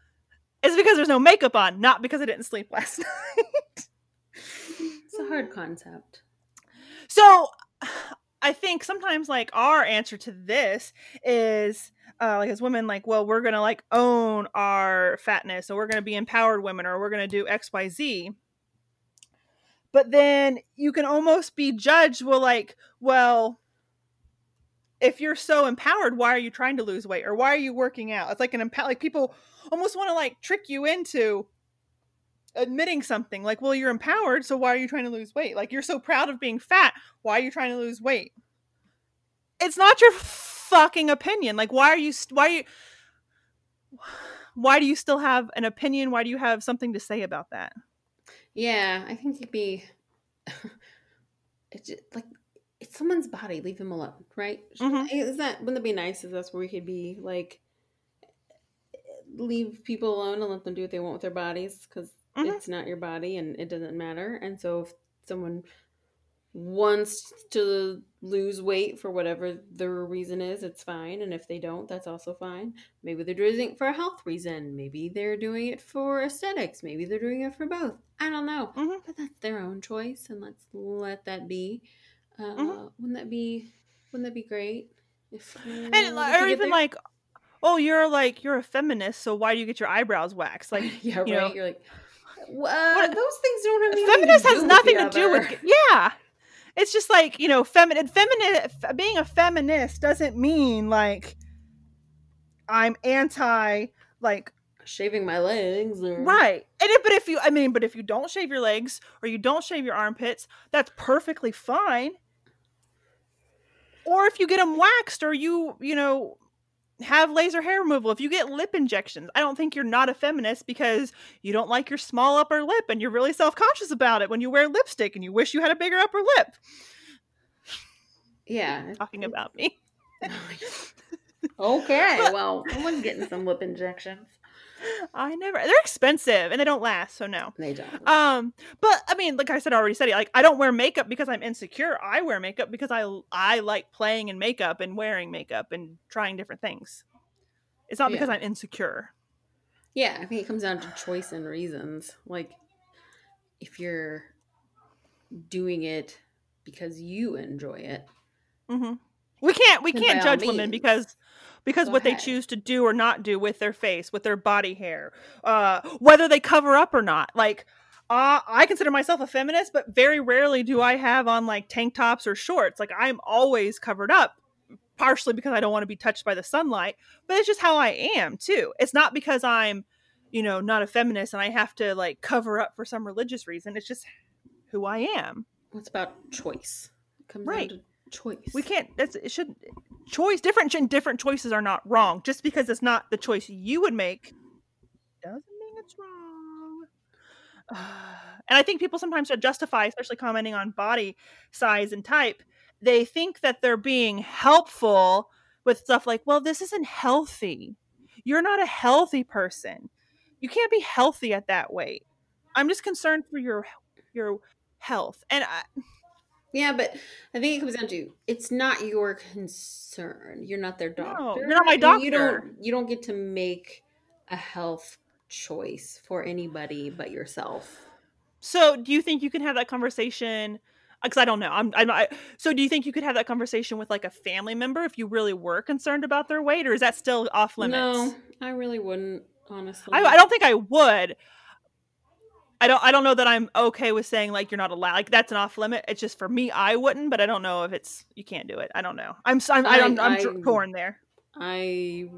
it's because there's no makeup on not because i didn't sleep last night. It's a hard concept. so i think sometimes like our answer to this is uh, like as women like well we're gonna like own our fatness or we're gonna be empowered women or we're gonna do xyz but then you can almost be judged well like well if you're so empowered why are you trying to lose weight? Or why are you working out? It's like an empower like people almost want to like trick you into admitting something like well you're empowered so why are you trying to lose weight? Like you're so proud of being fat why are you trying to lose weight? It's not your fucking opinion. Like why are you st- why are you why do you still have an opinion? Why do you have something to say about that Yeah, I think you'd be. It's just, like it's someone's body. Leave them alone, right? Mhm. Is that wouldn't it be nice if that's where we could be like leave people alone and let them do what they want with their bodies because Mhm. it's not your body and it doesn't matter. And so if someone wants to lose weight for whatever their reason is, it's fine. And if they don't, that's also fine. Maybe they're doing it for a health reason. Maybe they're doing it for aesthetics. Maybe they're doing it for both. I don't know. Mhm. But that's their own choice, and let's let that be. Uh, Mhm. Wouldn't that be? Wouldn't that be great? If and or even like oh you're like you're a feminist so why do you get your eyebrows waxed like yeah, right. you know, You're like, "Well, uh, those things don't have anything feminist has nothing to do with yeah it's just like you know feminine feminine being a feminist doesn't mean like i'm anti like shaving my legs. Or... right and if, but if you i mean but if you don't shave your legs or you don't shave your armpits that's perfectly fine or if you get them waxed or you you know have laser hair removal if you get lip injections i don't think you're not a feminist because you don't like your small upper lip and you're really self-conscious about it when you wear lipstick and you wish you had a bigger upper lip Yeah. talking about me Okay, well, someone's getting some lip injections. I never they're expensive and they don't last so no. They don't. um but i mean like i said I already said it like i don't wear makeup because i'm insecure. I wear makeup because i i like playing in makeup and wearing makeup and trying different things. It's not because i'm insecure. Yeah, I think it comes down to choice and reasons. Like, if you're doing it because you enjoy it, hmm we can't we can't judge women means, because because go what they choose to do or not do with their face with their body hair uh whether they cover up or not like uh, I consider myself a feminist, but very rarely do I have on like tank tops or shorts. Like I'm always covered up, partially because I don't want to be touched by the sunlight, but it's just how I am too. It's not because I'm, you know, not a feminist and I have to like cover up for some religious reason. It's just who I am. what's about choice? It comes Right. down choice. We can't. That's it. Should choice different different choices are not wrong. Just because it's not the choice you would make doesn't mean it's wrong. and I think people sometimes justify, especially commenting on body size and type. They think that they're being helpful with stuff like, "Well, this isn't healthy. You're not a healthy person. You can't be healthy at that weight." I'm just concerned for your your health, and I, Yeah, but I think it comes down to it's not your concern. You're not their doctor. you're not my and You don't. You don't get to make a health choice for anybody but yourself. So, do you think you can have that conversation? Uh, because I don't know. I'm. I'm. I, so, do you think you could have that conversation with like a family member if you really were concerned about their weight, or is that still off limits? No, I really wouldn't. Honestly, I, I don't think I would. I don't. I don't know that I'm okay with saying like you're not allowed. Like that's an off limit. It's just for me, I wouldn't. But I don't know if it's you can't do it. I don't know. I'm. I'm. I, am I'm, I- I'm torn there. I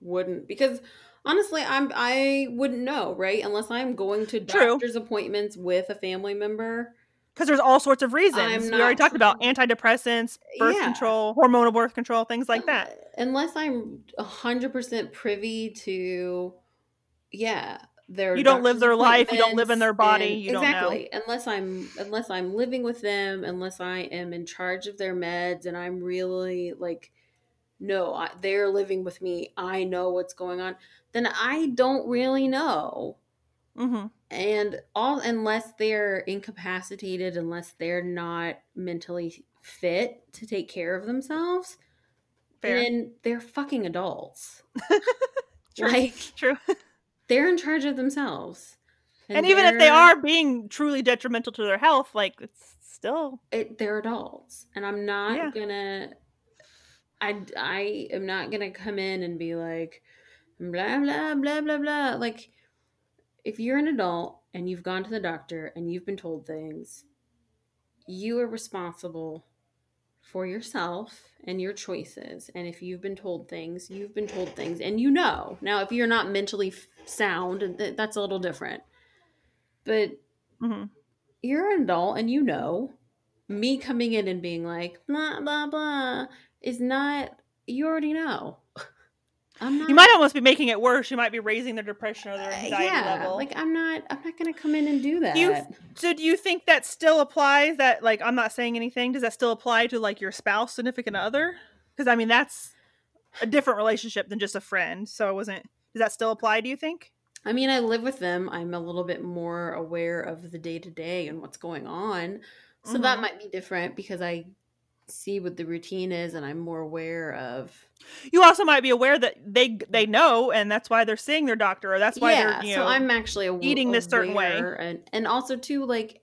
wouldn't because honestly, I'm I wouldn't know, right? Unless I'm going to True. doctor's appointments with a family member. Because there's all sorts of reasons. I'm we already talked about antidepressants, birth Yeah. control, hormonal birth control, things like that. Unless I'm hundred percent privy to, yeah, their You don't live their life, you don't live in their body, and- you don't know. exactly. Unless I'm unless I'm living with them, unless I am in charge of their meds, and I'm really like, no, I, they're living with me. I know what's going on. Then I don't really know. mm-hmm. And all unless they're incapacitated, unless they're not mentally fit to take care of themselves, Fair. then they're fucking adults. True. Like True. They're in charge of themselves. And, even if they are being truly detrimental to their health, like it's still it, they're adults. And I'm not Yeah. gonna I I am not gonna come in and be like blah blah blah blah blah. Like if you're an adult and you've gone to the doctor and you've been told things, you are responsible for yourself and your choices. And if you've been told things, you've been told things and you know. Now, if you're not mentally sound, that's a little different. But mhm. you're an adult and you know. Me coming in and being like, blah, blah, blah, is not, you already know. I'm not. you might almost be making it worse. You might be raising their depression or their Uh, anxiety yeah, level. like I'm not. I'm not gonna come in and do that. You- so do you think that still applies? That like I'm not saying anything. Does that still apply to like your spouse, significant other? Because I mean that's a different relationship than just a friend. So it wasn't. Does that still apply? Do you think? I mean, I live with them. I'm a little bit more aware of the day to day and what's going on. So that Mhm. might be different because I see what the routine is and I'm more aware of. You also might be aware that they they know, and that's why they're seeing their doctor, or that's why yeah, they're you so know. I'm actually aw- eating this certain way. and and also too like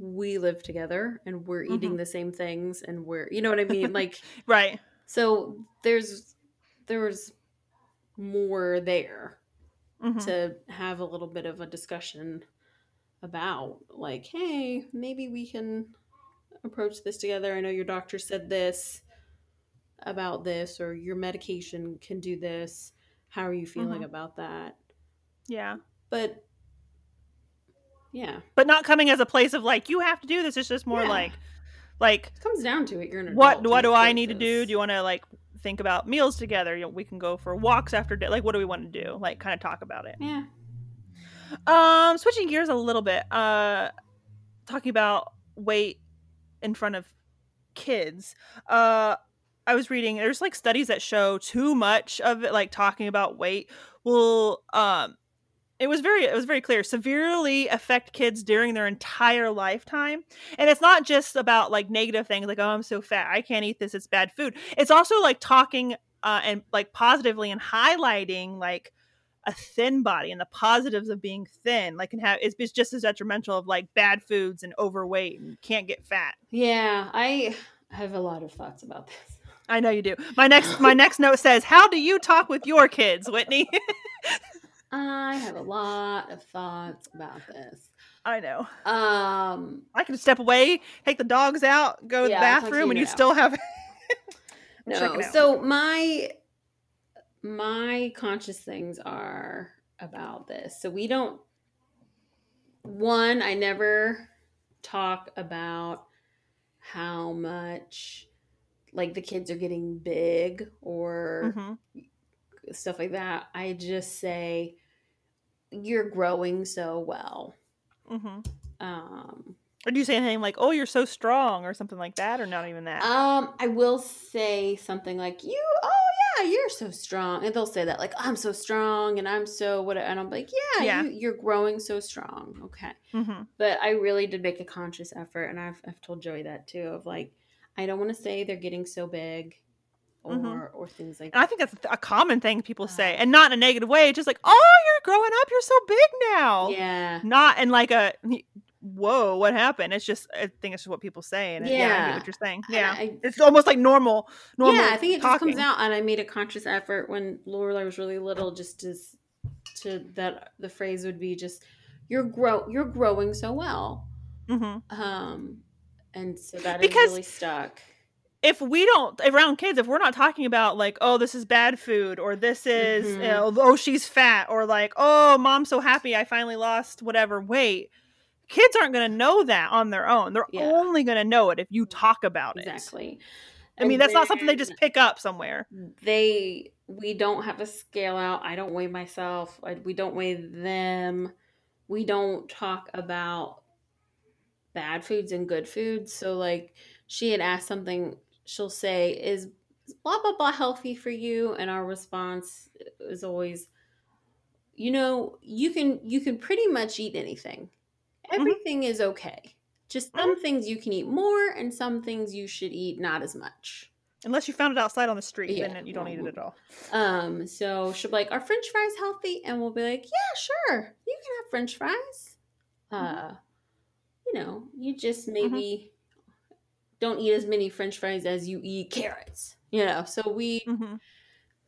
we live together and we're eating Mhm. the same things and we're you know what I mean like right. so there's there's more there Mhm. to have a little bit of a discussion about like hey maybe we can approach this together i know your doctor said this about this or your medication can do this how are you feeling Mhm. about that Yeah. but yeah But not coming as a place of like you have to do this. It's just more Yeah. like, like it comes down to it you're an what what do I need to do? Do you want to like think about meals together? You know, we can go for walks after day. Like, what do we want to do? Like, kind of talk about it. yeah Um, switching gears a little bit. Uh, talking about weight in front of kids. Uh, I was reading. There's like studies that show too much of it, like talking about weight, will um. It was very it was very clear severely affect kids during their entire lifetime. And it's not just about like negative things like oh I'm so fat, I can't eat this, it's bad food. It's also like talking uh and like positively and highlighting like a thin body and the positives of being thin like can have it's, just as detrimental of like bad foods and overweight and can't get fat yeah i have a lot of thoughts about this i know you do my next my next note says how do you talk with your kids whitney i have a lot of thoughts about this i know um i can step away take the dogs out go to Yeah, the to bathroom you and you now. still have No. Check it out. So my my conscious things are about this. So we don't one, I never talk about how much like the kids are getting big or Mhm. stuff like that. I just say you're growing so well. Mhm. Um or do you say anything like oh you're so strong or something like that or not even that Um, I will say something like, "You, oh yeah, you're so strong," and they'll say that like, "I'm so strong," and I'm so what, and I'm like, "Yeah, Yeah. You, you're growing so strong." Okay, Mhm. but I really did make a conscious effort, and I've I've told Joey that too. Of like, I don't want to say they're getting so big, or Mhm. or things like and i think that's a common thing people say Uh, and not in a negative way just like oh you're growing up you're so big now yeah, not in like a whoa what happened it's just i think it's just what people say and yeah, Yeah. what you're saying yeah I- it's almost like normal normal yeah. I think it just comes out, and I made a conscious effort when Lorelai was really little, just to to that the phrase would be just, "You're grow, you're growing so well." Mhm. Um, and so that Because- really stuck. if we don't around kids if we're not talking about like oh this is bad food or this is you Mhm. know, oh she's fat or like oh mom's so happy i finally lost whatever weight kids aren't going to know that on their own they're Yeah. only going to know it if you talk about it Exactly. i mean And that's not something they just pick up somewhere They we don't have a scale out. I don't weigh myself. I, we don't weigh them. We don't talk about bad foods and good foods. So like she had asked something. She'll say, "Is blah blah blah healthy for you?" And our response is always, "You know, you can you can pretty much eat anything. Mm-hmm. Everything is okay." Just some mm-hmm. things you can eat more, and some things you should eat not as much. unless you found it outside on the street Yeah, then you don't eat it at all Um, so she'll be like, "Are French fries healthy?" And we'll be like, "Yeah, sure, you can have French fries." Mm-hmm. Uh, you know, you just maybe don't eat as many French fries as you eat carrots. You know, so we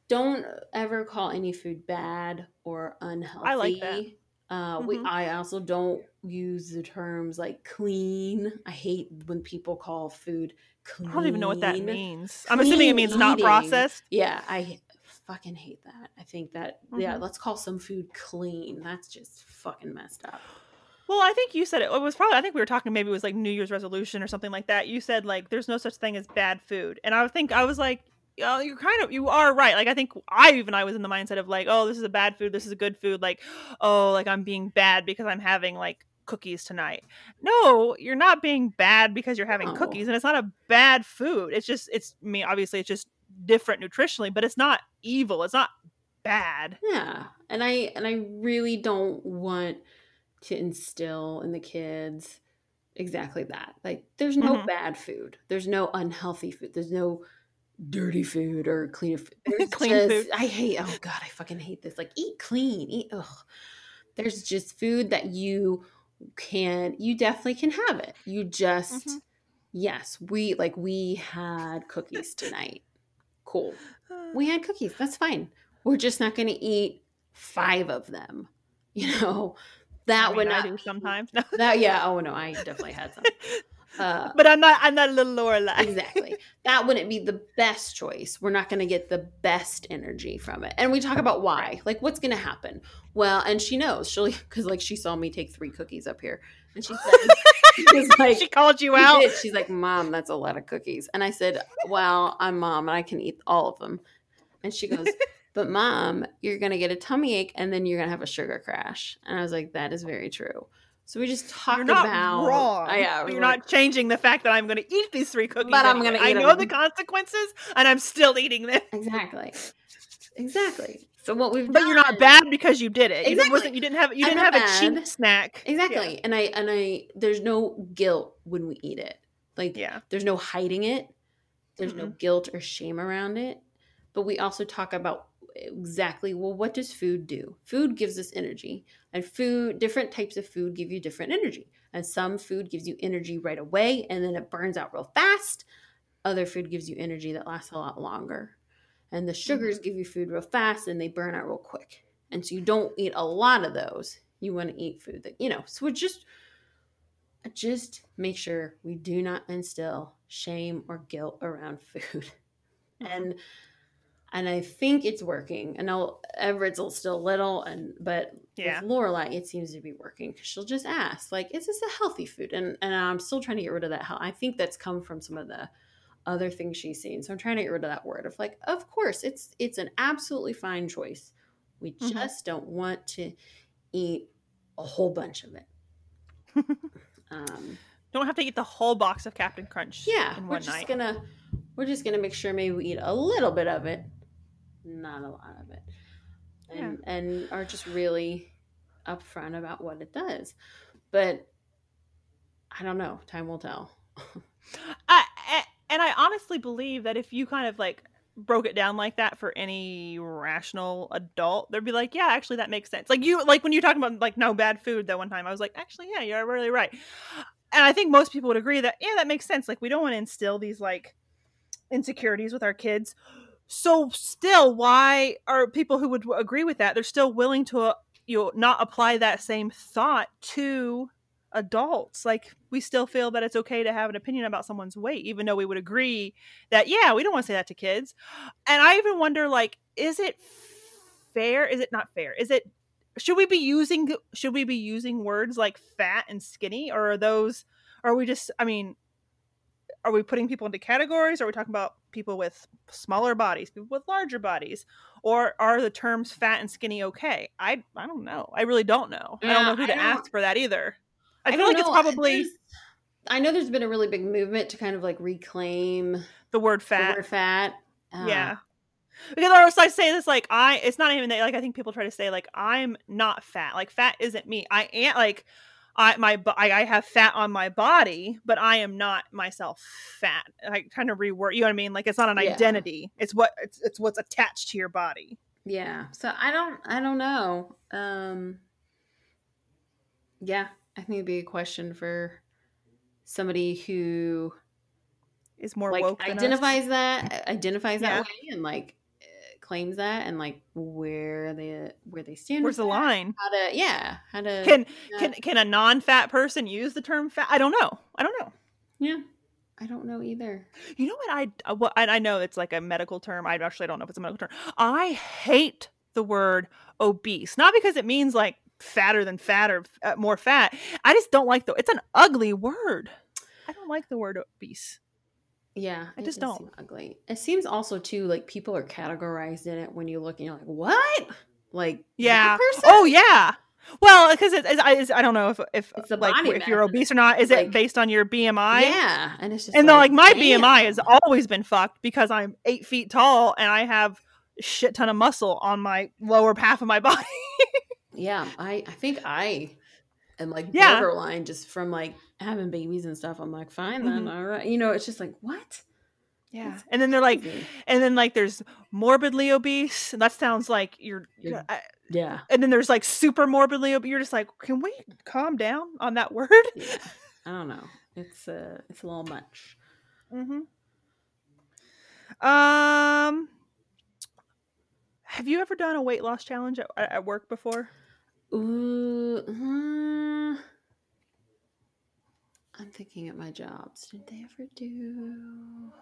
don't ever call any food bad or unhealthy. I like that. Uh, we Mhm. I also don't use the terms like clean. I hate when people call food clean. i don't even know what that means i'm assuming it Clean means not processed Yeah, I fucking hate that. I think that yeah, Mhm. let's call some food clean. That's just fucking messed up. Well, I think you said it. It was probably. I think we were talking. Maybe it was like New Year's resolution or something like that. You said like there's no such thing as bad food, and I think I was like, oh, you're kind of you are right. Like I think I even I was in the mindset of like, oh, this is a bad food. This is a good food. Like, oh, like I'm being bad because I'm having like cookies tonight. No, you're not being bad because you're having No. cookies, and it's not a bad food. It's just it's I mean obviously it's just different nutritionally, but it's not evil. It's not bad. Yeah. And I and I really don't want to instill in the kids exactly that. Like there's no Mhm. bad food. There's no unhealthy food. There's no dirty food or clean food. Clean just- food. I hate oh god, I fucking hate this. Like eat clean. Eat ugh. There's just food that you can you definitely can have it. You just Mhm. yes, we like we had cookies tonight. Cool. We had cookies. That's fine. We're just not going to eat five of them. You know, that I mean, would I not do sometimes. No. That yeah. Oh no, I definitely had some. Uh, but I'm not. I'm not a little Lorelai. exactly. That wouldn't be the best choice. We're not going to get the best energy from it. And we talk about why. Like, what's going to happen? Well, and she knows. She'll because like she saw me take three cookies up here, and she said, she's like, she called you out. She's like, Mom, that's a lot of cookies. And I said, Well, I'm mom and I can eat all of them. And she goes, But mom, you're going to get a tummy ache and then you're going to have a sugar crash. And I was like, That is very true. So we just talked You're not about. wrong. I- yeah, you're like- not changing the fact that I'm going to eat these three cookies. But I'm gonna I know them. the consequences, and I'm still eating them. Exactly. Exactly. So what we've But you're not bad because you did it. You Exactly. wasn't. You didn't have. You I'm didn't have a cheap snack. Exactly. And I, and I, there's no guilt when we eat it. Like, Yeah. There's no hiding it. There's no guilt or shame around it. But we also talk about exactly well, what does food do? Food gives us energy, and food, different types of food give you different energy. And some food gives you energy right away, and then it burns out real fast. Other food gives you energy that lasts a lot longer. And the mm-hmm. sugars give you food real fast, and they burn out real quick. And so you don't eat a lot of those. You want to eat food that you know. So we just just make sure we do not instill shame or guilt around food mm-hmm. and and i think it's working and i'll everett's still little and but Yeah. with lorelai it seems to be working because she'll just ask like is this a healthy food and and i'm still trying to get rid of that i think that's come from some of the other things she's seen so i'm trying to get rid of that word of like of course it's it's an absolutely fine choice we Mhm. just don't want to eat a whole bunch of it um Don't have to eat the whole box of Captain Crunch. yeah in we're just night. gonna we're just gonna make sure maybe we eat a little bit of it not a lot of it and and are just really upfront about what it does but i don't know time will tell I, I- and I honestly believe that if you kind of like broke it down like that for any rational adult, they'd be like, "Yeah, actually, that makes sense." Like you, like when you're talking about like no bad food. That one time, I was like, "Actually, yeah, you're really right." And I think most people would agree that yeah, that makes sense. Like we don't want to instill these like insecurities with our kids. So still, why are people who would agree with that? They're still willing to uh, you know not apply that same thought to adults like we still feel that it's okay to have an opinion about someone's weight even though we would agree that yeah we don't want to say that to kids and i even wonder like is it fair is it not fair is it should we be using should we be using words like fat and skinny or are those are we just i mean are we putting people into categories? Are we talking about people with smaller bodies people with larger bodies? Or are the terms fat and skinny okay? I i don't know. I really don't know. I don't know who I to ask for that either. I, feel don't like it's probably There's- i know there's been a really big movement to kind of like reclaim the word the fat. word fat. Uh, yeah. Because or else i say this like i it's not even that like i think people try to say like i'm not fat. Like fat isn't me. I am like i my I, I have fat on my body but i am not myself fat like kind of reword you know what i mean like it's not an Yeah. identity it's what it's, it's what's attached to your body yeah so i don't i don't know um yeah i think it'd be a question for somebody who is more like woke than us. identifies that identifies that way and like claims that and like where they where they stand where's the that, line how to yeah how to can yeah. can can a non-fat person use the term fat i don't know i don't know yeah i don't know either You know what I uh, what I know it's like a medical term. I actually don't know if it's a medical term. I hate the word obese, not because it means like fatter than fat or uh, more fat. I just don't like the. It's an ugly word. I don't like the word obese. Yeah I it just don't. seem ugly it seems also too like people are categorized in it when you look and you're like what like Yeah. person? Oh yeah. Well, because it, it's, I, I don't know if if like if you're obese or not. Is Like- it based on your BMI? yeah and it's just And then, like my damn. BMI has always been fucked because I'm eight feet tall and I have shit ton of muscle on my lower half of my body. yeah i i think i and like Yeah. borderline just from like having babies and stuff. I'm like, fine then, Mhm. all right. You know, it's just like what? Yeah. That's And then they're like crazy. and then like there's morbidly obese and that sounds like you're You're- I- yeah, and then there's like super morbidly obese you're just like can we calm down on that word yeah. I don't know. It's uh, it's a little much. mm-hmm. um have you ever done a weight loss challenge at at work before Ooh, uh, I'm thinking at my jobs. Did they ever do?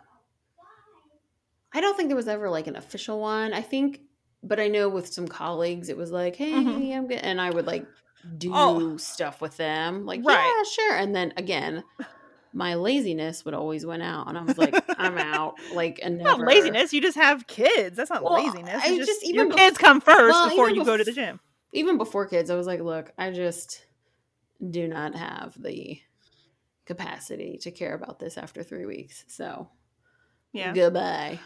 I don't think there was ever like an official one. I think, but I know with some colleagues, it was like, "Hey, Mhm. I'm good," and I would like do Oh. stuff with them, like, Right. "Yeah, sure." And then again, my laziness would always win out, and I was like, "I'm out." Like, and It's not never- laziness you just have kids that's not Well, laziness I It's just- your even bef- kids come first Well, before you go to the gym even before kids, I was like, look, I just do not have the capacity to care about this after three weeks. So yeah goodbye.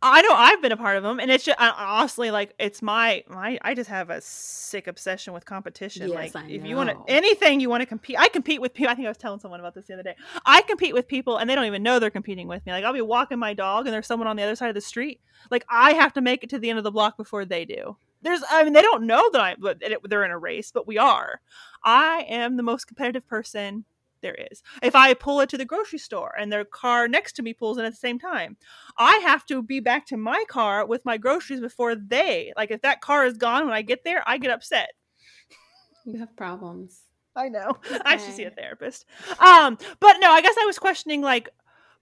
I know I've been a part of them, and it's just honestly like it's my my. I just have a sick obsession with competition. Yes, like if you want to anything you want to compete, I compete with people. I think I was telling someone about this the other day. I compete with people, and they don't even know they're competing with me. Like I'll be walking my dog, and there's someone on the other side of the street. Like I have to make it to the end of the block before they do. There's, I mean, they don't know that I that they're in a race, but we are. I am the most competitive person there is. If I pull it to the grocery store and their car next to me pulls in at the same time, I have to be back to my car with my groceries before they. Like if that car is gone when I get there, I get upset. You have problems. I know. I should see a therapist. Um, but no, I guess I was questioning like,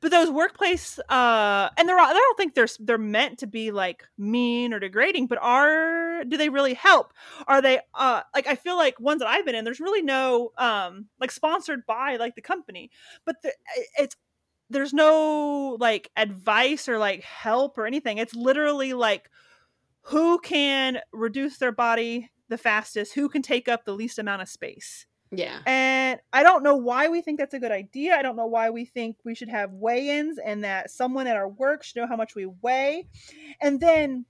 but those workplace, uh, and they're all, I don't think they're they're meant to be like mean or degrading, but are do they really help? Are they uh like I feel like ones that I've been in, there's really no um like sponsored by like the company, but the, it's there's no like advice or like help or anything. It's literally like who can reduce their body the fastest, who can take up the least amount of space. Yeah. And I don't know why we think that's a good idea. I don't know why we think we should have weigh ins and that someone at our work should know how much we weigh. And then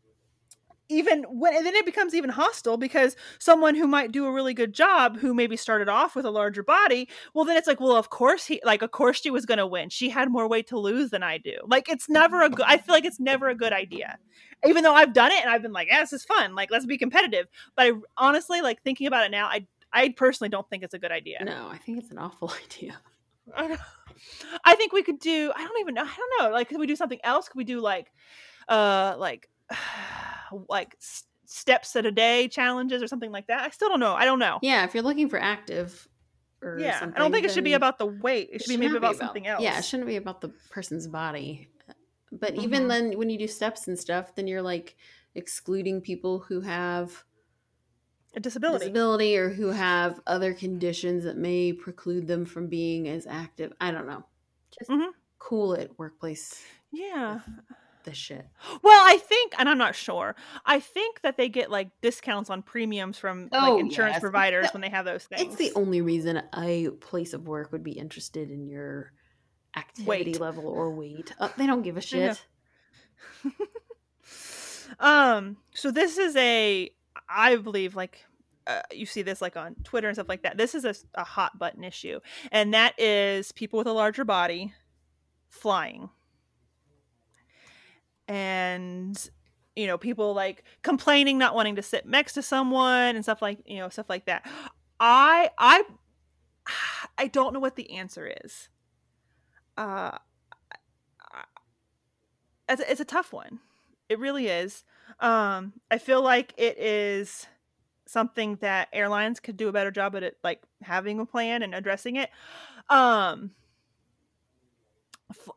even when and then it becomes even hostile because someone who might do a really good job who maybe started off with a larger body well then it's like well of course he like of course she was going to win she had more weight to lose than i do like it's never a good i feel like it's never a good idea even though i've done it and i've been like yeah this is fun like let's be competitive but i honestly like thinking about it now i i personally don't think it's a good idea No, I think it's an awful idea. I I think we could do. I don't even know. I don't know. Like, could we do something else? Could we do like, uh, like, like steps at a day challenges or something like that? I still don't know. I don't know. Yeah, if you're looking for active or Yeah, something, I don't think it should be about the weight. It it should be maybe shouldn't about something else. Yeah, it shouldn't be about the person's body. But even Mhm. then, when you do steps and stuff, then you're like excluding people who have a disability. disability or who have other conditions that may preclude them from being as active. I don't know. Just Mhm. cool it, workplace. Yeah. The shit. Well, I think, and I'm not sure. I think that they get like discounts on premiums from Oh, like insurance yes. providers when they have those things. It's the only reason a place of work would be interested in your activity Weight. level or weight. Uh, they don't give a shit. um so this is a i believe like uh, you see this like on twitter and stuff like that this is a, a hot button issue and that is people with a larger body flying. And you know people like complaining not wanting to sit next to someone and stuff like you know stuff like that. I i i don't know what the answer is. Uh it's it's a tough one. It really is um i feel like it is something that airlines could do a better job at like having a plan and addressing it. Um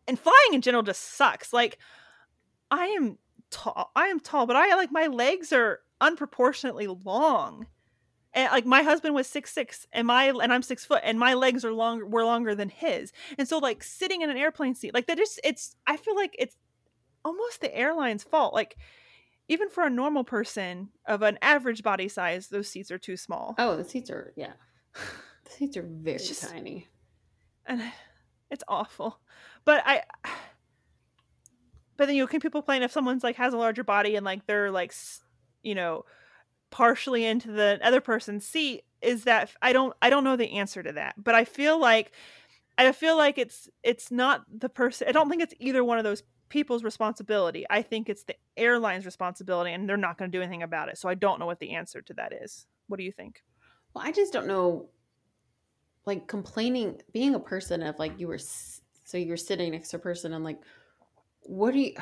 and flying in general just sucks like i am tall i am tall but i like my legs are unproportionately long. And like my husband was six six and my and i'm six foot and my legs are longer were longer than his. And so like sitting in an airplane seat like that just it's i feel like it's almost the airline's fault like even for a normal person of an average body size those seats are too small Oh, the seats are yeah. The seats are very just- tiny. and it's awful but i but then you know can people complain if someone's like has a larger body and like they're like you know partially into the other person's seat is that I don't I don't know the answer to that, but I feel like I feel like it's it's not the person. I don't think it's either one of those people's responsibility. I think it's the airline's responsibility, and they're not going to do anything about it. So I don't know what the answer to that is. What do you think? Well, I just don't know. Like complaining, being a person of like you were, so you were sitting next to a person, and like, what are you,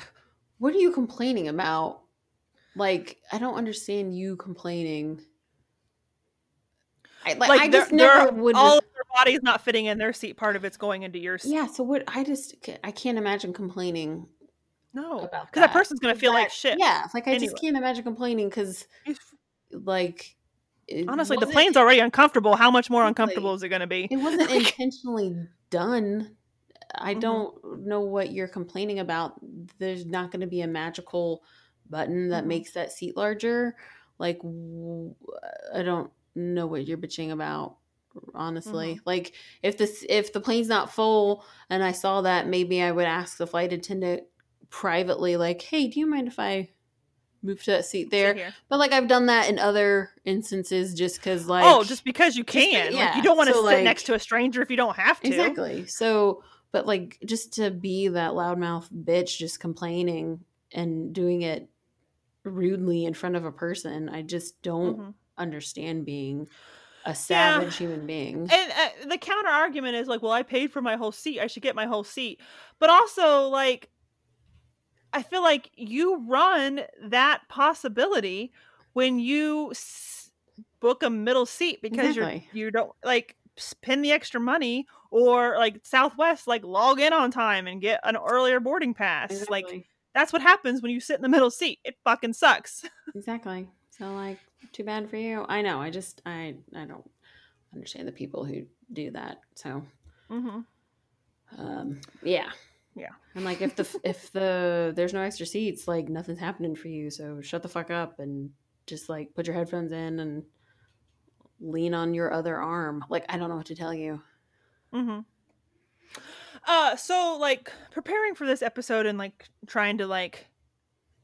what are you complaining about? Like, I don't understand you complaining. I, like, like I just never would. All of their bodies not fitting in their seat. Part of it's going into your seat. Yeah. So what? I just I can't imagine complaining. No, because that. that. person's gonna feel like shit. Yeah, like I anyway. just can't imagine complaining because, like, honestly, the plane's already uncomfortable. How much more uncomfortable is it gonna be? It wasn't intentionally done. I mm-hmm. don't know what you're complaining about. There's not going to be a magical button that mm-hmm. makes that seat larger. Like, I don't know what you're bitching about honestly mm-hmm. like if this if the plane's not full and i saw that maybe i would ask the flight attendant privately like hey do you mind if i move to that seat there but like i've done that in other instances just because like oh just because you can just, yeah. like you don't want to so, sit like, next to a stranger if you don't have to exactly so but like just to be that loudmouth bitch just complaining and doing it rudely in front of a person i just don't mm-hmm understand being a savage yeah. human being. And uh, the counter argument is like, well, I paid for my whole seat. I should get my whole seat. But also, like, I feel like you run that possibility when you s- book a middle seat because exactly. you're you don't like spend the extra money or like Southwest like log in on time and get an earlier boarding pass. Exactly. Like that's what happens when you sit in the middle seat. It fucking sucks. Exactly. So like too bad for you. I know. I just I I don't understand the people who do that. So, mm-hmm. um, yeah, yeah. And like if the if the there's no extra seats, like nothing's happening for you. So shut the fuck up and just like put your headphones in and lean on your other arm. Like I don't know what to tell you. Mm-hmm. Uh, so like preparing for this episode and like trying to like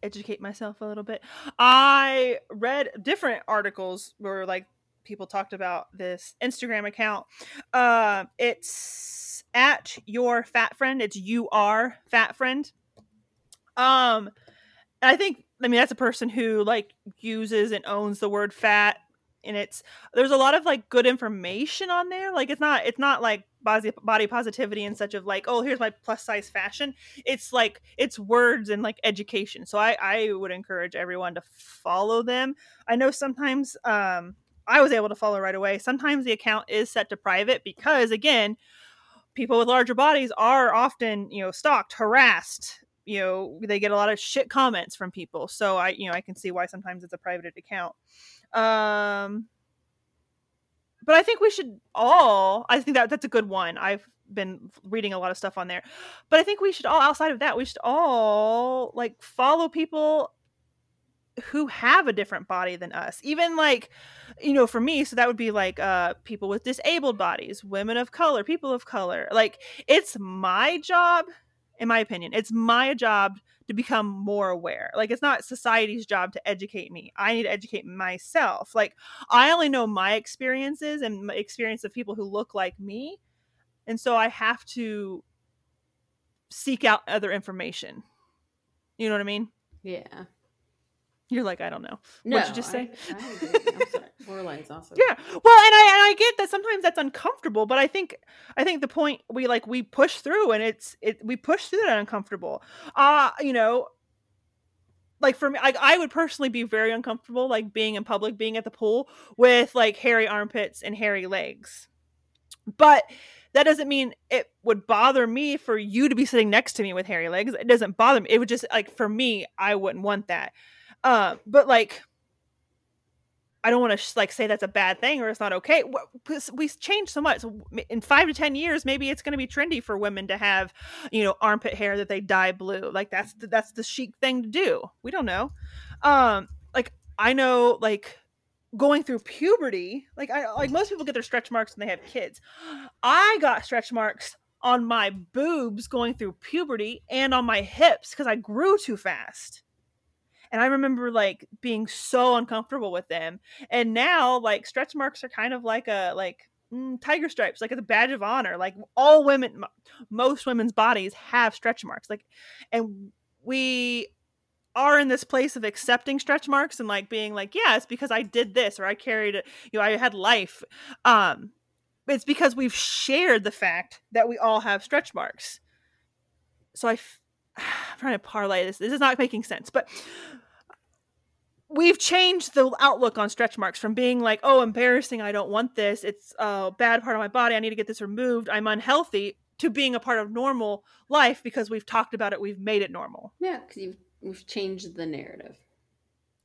educate myself a little bit. I read different articles where like people talked about this Instagram account. Uh, it's at your fat friend. It's you are fat friend. Um, I think I mean that's a person who like uses and owns the word fat and it's there's a lot of like good information on there like it's not it's not like body body positivity and such of like oh here's my plus size fashion it's like it's words and like education so i i would encourage everyone to follow them i know sometimes um i was able to follow right away sometimes the account is set to private because again people with larger bodies are often you know stalked harassed you know they get a lot of shit comments from people so i you know i can see why sometimes it's a private account um, but I think we should all. I think that that's a good one. I've been reading a lot of stuff on there, but I think we should all. Outside of that, we should all like follow people who have a different body than us even like you know for me so that would be like uh people with disabled bodies women of color people of color like it's my job in my opinion it's my job to become more aware. Like it's not society's job to educate me. I need to educate myself. Like I only know my experiences and my experience of people who look like me. And so I have to seek out other information. You know what I mean? Yeah. You're like, I don't know. No, what did you just say? I, I Borderline's awesome. Yeah. Well, and I and I get that sometimes that's uncomfortable, but I think I think the point we like we push through and it's it we push through that uncomfortable. Uh, you know, like for me, like I would personally be very uncomfortable like being in public, being at the pool with like hairy armpits and hairy legs. But that doesn't mean it would bother me for you to be sitting next to me with hairy legs. It doesn't bother me. It would just like for me, I wouldn't want that. Uh, but like, I don't want to like say that's a bad thing or it's not okay. We change so much. In five to ten years, maybe it's going to be trendy for women to have, you know, armpit hair that they dye blue. Like that's the, that's the chic thing to do. We don't know. Um, like I know, like going through puberty, like I like most people get their stretch marks when they have kids. I got stretch marks on my boobs going through puberty and on my hips because I grew too fast and I remember like being so uncomfortable with them. And now like stretch marks are kind of like a like mm, tiger stripes, like a badge of honor. Like all women, m- most women's bodies have stretch marks. Like, and we are in this place of accepting stretch marks and like being like, yeah, it's because I did this or I carried it, you know, I had life. Um, it's because we've shared the fact that we all have stretch marks. So I, f- I'm trying to parlay this. This is not making sense, but we've changed the outlook on stretch marks from being like, oh, embarrassing, I don't want this. It's a bad part of my body. I need to get this removed. I'm unhealthy. To being a part of normal life because we've talked about it, we've made it normal. Yeah, because you've we've changed the narrative.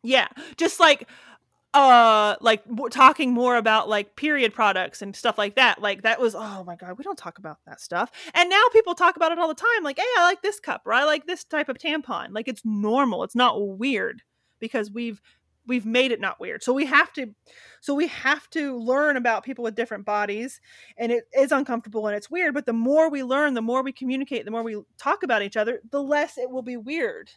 Yeah, just like uh like w- talking more about like period products and stuff like that like that was oh my god we don't talk about that stuff and now people talk about it all the time like hey i like this cup or i like this type of tampon like it's normal it's not weird because we've we've made it not weird so we have to so we have to learn about people with different bodies and it is uncomfortable and it's weird but the more we learn the more we communicate the more we talk about each other the less it will be weird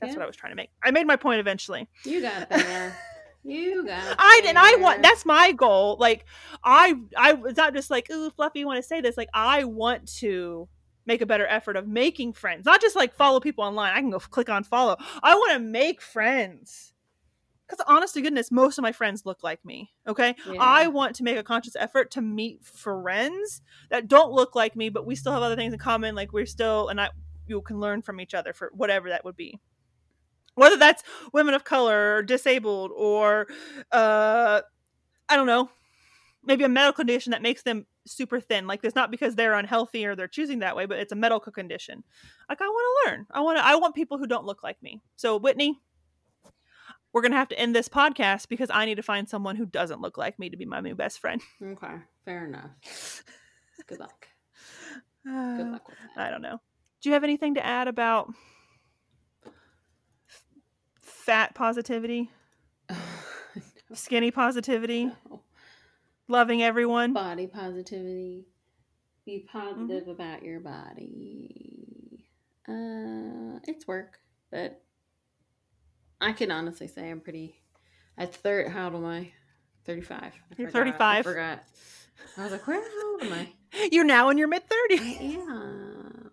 that's Yeah. what i was trying to make i made my point eventually You got there. you got. I and I want that's my goal. Like I I it's not just like, ooh, Fluffy, you want to say this. Like I want to make a better effort of making friends. Not just like follow people online. I can go click on follow. I want to make friends. Because honest to goodness, most of my friends look like me. Okay. Yeah. I want to make a conscious effort to meet friends that don't look like me, but we still have other things in common. Like we're still and I you can learn from each other for whatever that would be whether that's women of color or disabled or uh i don't know maybe a medical condition that makes them super thin like it's not because they're unhealthy or they're choosing that way but it's a medical condition like i want to learn i want to i want people who don't look like me so whitney we're gonna have to end this podcast because i need to find someone who doesn't look like me to be my new best friend Okay, fair enough. Good luck. Good luck with that. i don't know do you have anything to add about fat positivity skinny positivity No. Loving everyone Body positivity. Be Mm-hmm. positive about your body. Uh, it's work, but I can honestly say I'm pretty. At third, how old am I? Thirty-five. I You're forgot. 35. I forgot. I was like, where how old am I? you're now in your mid I 30s am.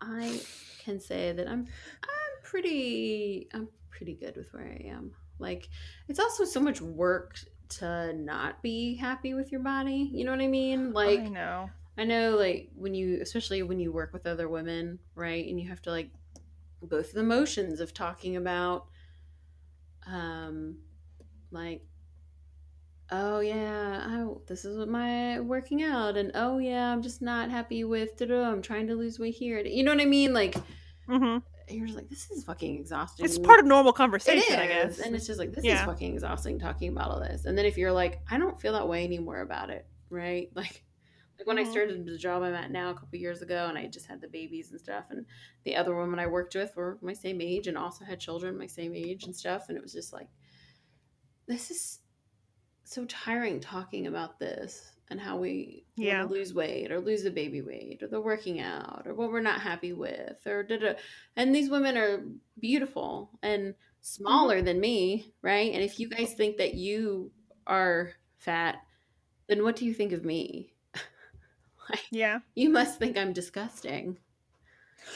I can say that I'm I'm pretty I'm pretty good with where I am. Like it's also so much work to not be happy with your body. You know what I mean? Like i know I know like when you especially when you work with other women, right? And you have to like go through the motions of talking about um like oh yeah, I, this is what my working out and oh yeah, I'm just not happy with I'm trying to lose weight here. You know what I mean? Like hmm you're just like this is fucking exhausting. it's part of normal conversation i guess and it's just like this Yeah. is fucking exhausting talking about all this. And then if you're like, I don't feel that way anymore about it, right? Like, like when I Mhm. started the job I'm at now a couple years ago, and I just had the babies and stuff, and the other women I worked with were my same age and also had children my same age and stuff, and it was just like, this is so tiring talking about this and how we Yeah. lose weight or lose the baby weight or the working out or what we're not happy with or da da. And these women are beautiful and mm-hmm. smaller than me, right? And if you guys think that you are fat, then what do you think of me? like, yeah you must think I'm disgusting.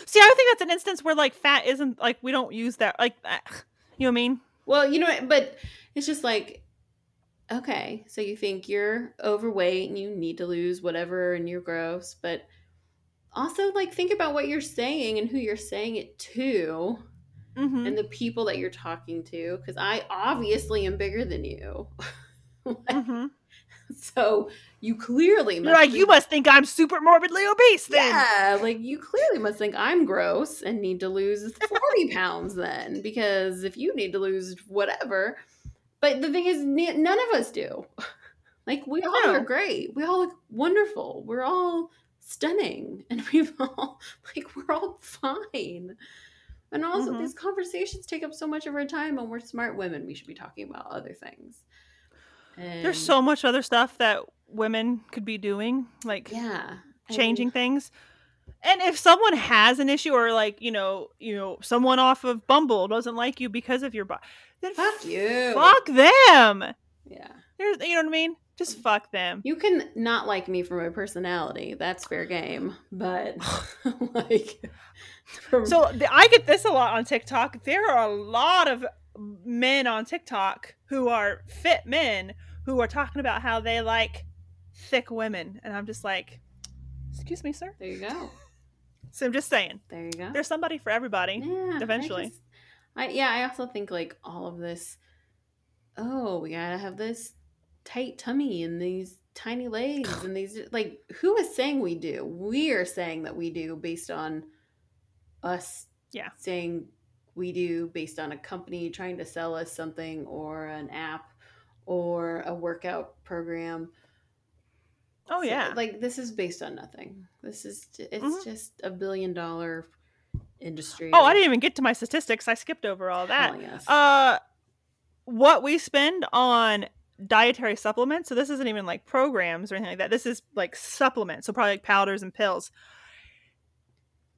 see i think that's an instance where like fat isn't like we don't use that like ah, you know what i mean Well, you know, but it's just like, okay, so you think you're overweight and you need to lose whatever and you're gross, but also like think about what you're saying and who you're saying it to hmm and the people that you're talking to because I obviously am bigger than you. hmm so you clearly you're like think- you must think i'm super morbidly obese then Yeah, like you clearly must think I'm gross and need to lose 40 pounds then because if you need to lose whatever. But the thing is, none of us do. Like, we all No. are great. We all look wonderful. We're all stunning. And we've all, like, we're all fine. And also, Mhm. these conversations take up so much of our time, and we're smart women. We should be talking about other things. And there's so much other stuff that women could be doing like yeah, changing things And if someone has an issue or like, you know, you know, someone off of Bumble doesn't like you because of your body, then Fuck you. fuck them. Yeah. There's you know what I mean? Just mm. fuck them. You can not like me for my personality. That's fair game. But like from- So the, I get this a lot on TikTok. There are a lot of men on TikTok who are fit men who are talking about how they like thick women, and I'm just like, excuse me, sir. there you go. So I'm just saying, There you go. there's somebody for everybody. yeah, I eventually. just- I, yeah, I also think like all of this. Oh, we gotta have this tight tummy and these tiny legs and these like who is saying we do? We are saying that we do based on us. Yeah. saying we do based on a company trying to sell us something or an app or a workout program. Oh So, yeah, like this is based on nothing. This is it's Mhm. just a billion dollar industry. Oh, I didn't even get to my statistics. I skipped over all that. telling us. Uh, what we spend on dietary supplements. So this isn't even like programs or anything like that. This is like supplements. So probably like powders and pills.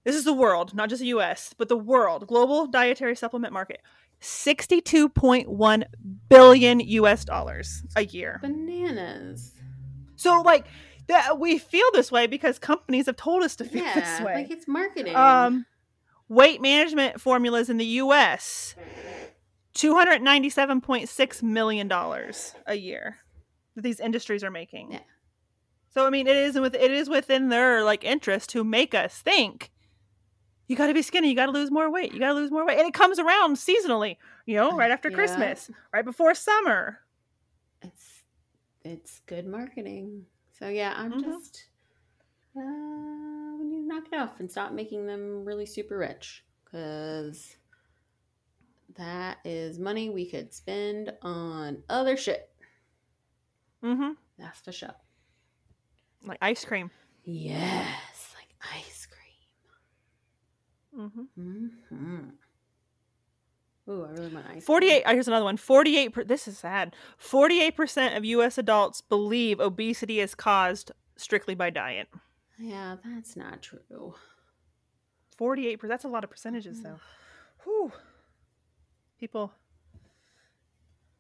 This is the world, not just the U.S., but the world global dietary supplement market. Sixty-two point one billion U.S. dollars a year. bananas. So like that, we feel this way because companies have told us to feel Yeah, this way. like it's marketing. Um, weight management formulas in the U.S. two hundred ninety-seven point six million dollars a year that these industries are making. Yeah. So I mean, it is with it is within their like interest to make us think you got to be skinny, you got to lose more weight, you got to lose more weight, and it comes around seasonally. You know, right after Yeah. Christmas, right before summer. it's it's good marketing. So yeah, I'm Mhm. just uh, we need to knock it off and stop making them really super rich because that is money we could spend on other shit. Mm-hmm. That's for sure. Like ice cream. Yes, like ice cream. Mm-hmm. hmm Ooh, I really want ice. 48 uh, here's another one 48 per, this is sad 48% of us adults believe obesity is caused strictly by diet Yeah, that's not true. 48 per- that's a lot of percentages though Whew. people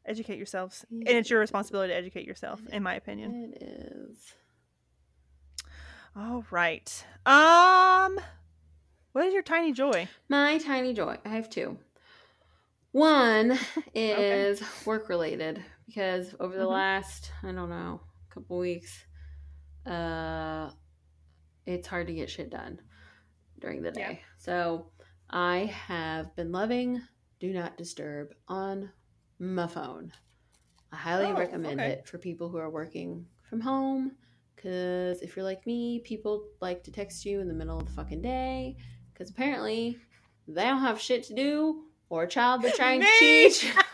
educate yourselves and it's your responsibility to educate yourself in my opinion It is. all right um what is your tiny joy My tiny joy. I have two. One is work related because over the Mhm. last, I don't know, couple weeks, uh it's hard to get shit done during the day. Yeah. So I have been loving Do Not Disturb on my phone. I highly Oh, recommend okay. it for people who are working from home. Because if you're like me, people like to text you in the middle of the fucking day. Because apparently they don't have shit to do or a child they're trying to teach.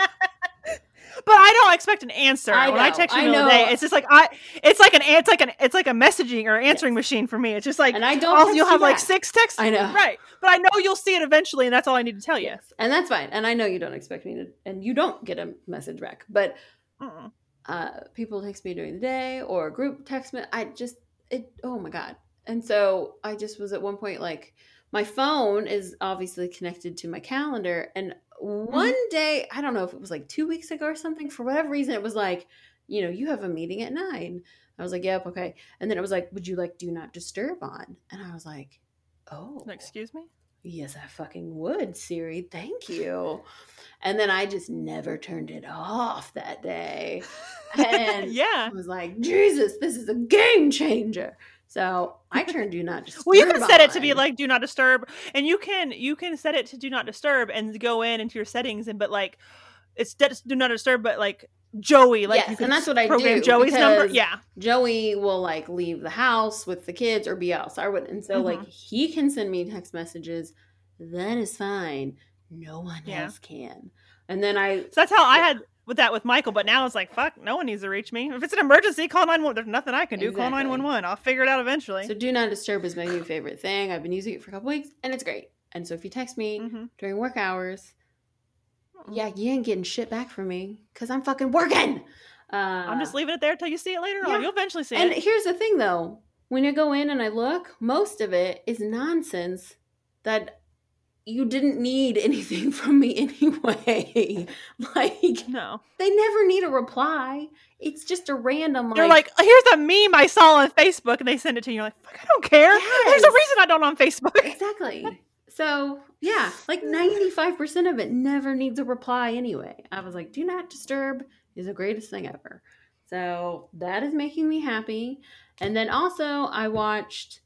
but I don't expect an answer I when I text you I in the middle of the know. day. It's just like I, it's like an, it's like an, it's like a messaging or answering Yes. machine for me. It's just like And I don't I'll- you'll you have like six texts. I know. Right. But I know you'll see it eventually, and that's all I need to tell you. Yes. And that's fine. And I know you don't expect me to, and you don't get a message back. But Mm-mm. uh, people text me during the day or group text me. I just, it, oh my God. And so I just was at one point like, my phone is obviously connected to my calendar. And hmm. one day, I don't know if it was like two weeks ago or something, for whatever reason, it was like, you know, you have a meeting at nine. I was like, yep, okay. And then it was like, would you like do not disturb on? And I was like, oh. Excuse me. Yes, I fucking would, Siri. Thank you. And then I just never turned it off that day. And yeah. I was like, Jesus, this is a game changer. So I turn do not disturb. Well, you can set it to be like do not disturb, and you can you can set it to do not disturb and go in into your settings and but like it's do not disturb, but like Joey, like Yes, you can and that's what I program do, Joey's number. Yeah. Joey will like leave the house with the kids or be outside with, and so like Mhm. he can send me text messages. That is fine. No one Yeah. else can. And then I So that's how I had with that with Michael, but now it's like fuck, no one needs to reach me. If it's an emergency, call nine one. There's nothing I can do. Call Exactly. nine one one. I'll figure it out eventually. So do not disturb is my new favorite thing. I've been using it for a couple weeks and it's great. And so if you text me hmm during work hours, yeah, you ain't getting shit back from me because I'm fucking working. Uh, I'm just leaving it there till you see it later yeah. on. You'll eventually see And it. here's the thing though, when I go in and I look, most of it is nonsense that you didn't need anything from me anyway. like No. they never need a reply. It's just a random They're like, like, here's a meme I saw on Facebook, and they send it to you. You're like, fuck, I don't care. There's a reason I don't on Facebook. exactly. So yeah, like ninety five percent of it never needs a reply anyway. I was like, do not disturb is the greatest thing ever. So that is making me happy. And then also I watched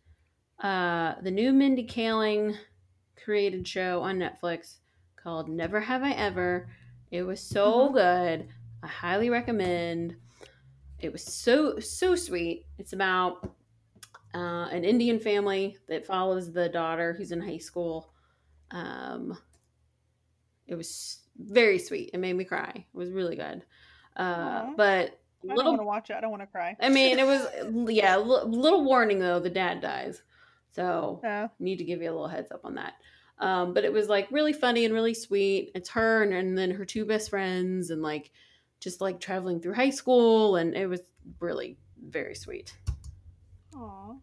uh the new Mindy Kaling created show on Netflix called Never Have I Ever. It was so Mhm. good. I highly recommend. It was so so sweet. It's about uh, an Indian family that follows the daughter who's in high school. Um, it was very sweet. It made me cry. It was really good. Uh, but I don't want to watch it. I don't want to cry. I mean, it was yeah. L- little warning though, the dad dies, so Uh, need to give you a little heads up on that. Um, but it was like really funny and really sweet. It's her and, and then her two best friends and like just like traveling through high school, and it was really very sweet. aw.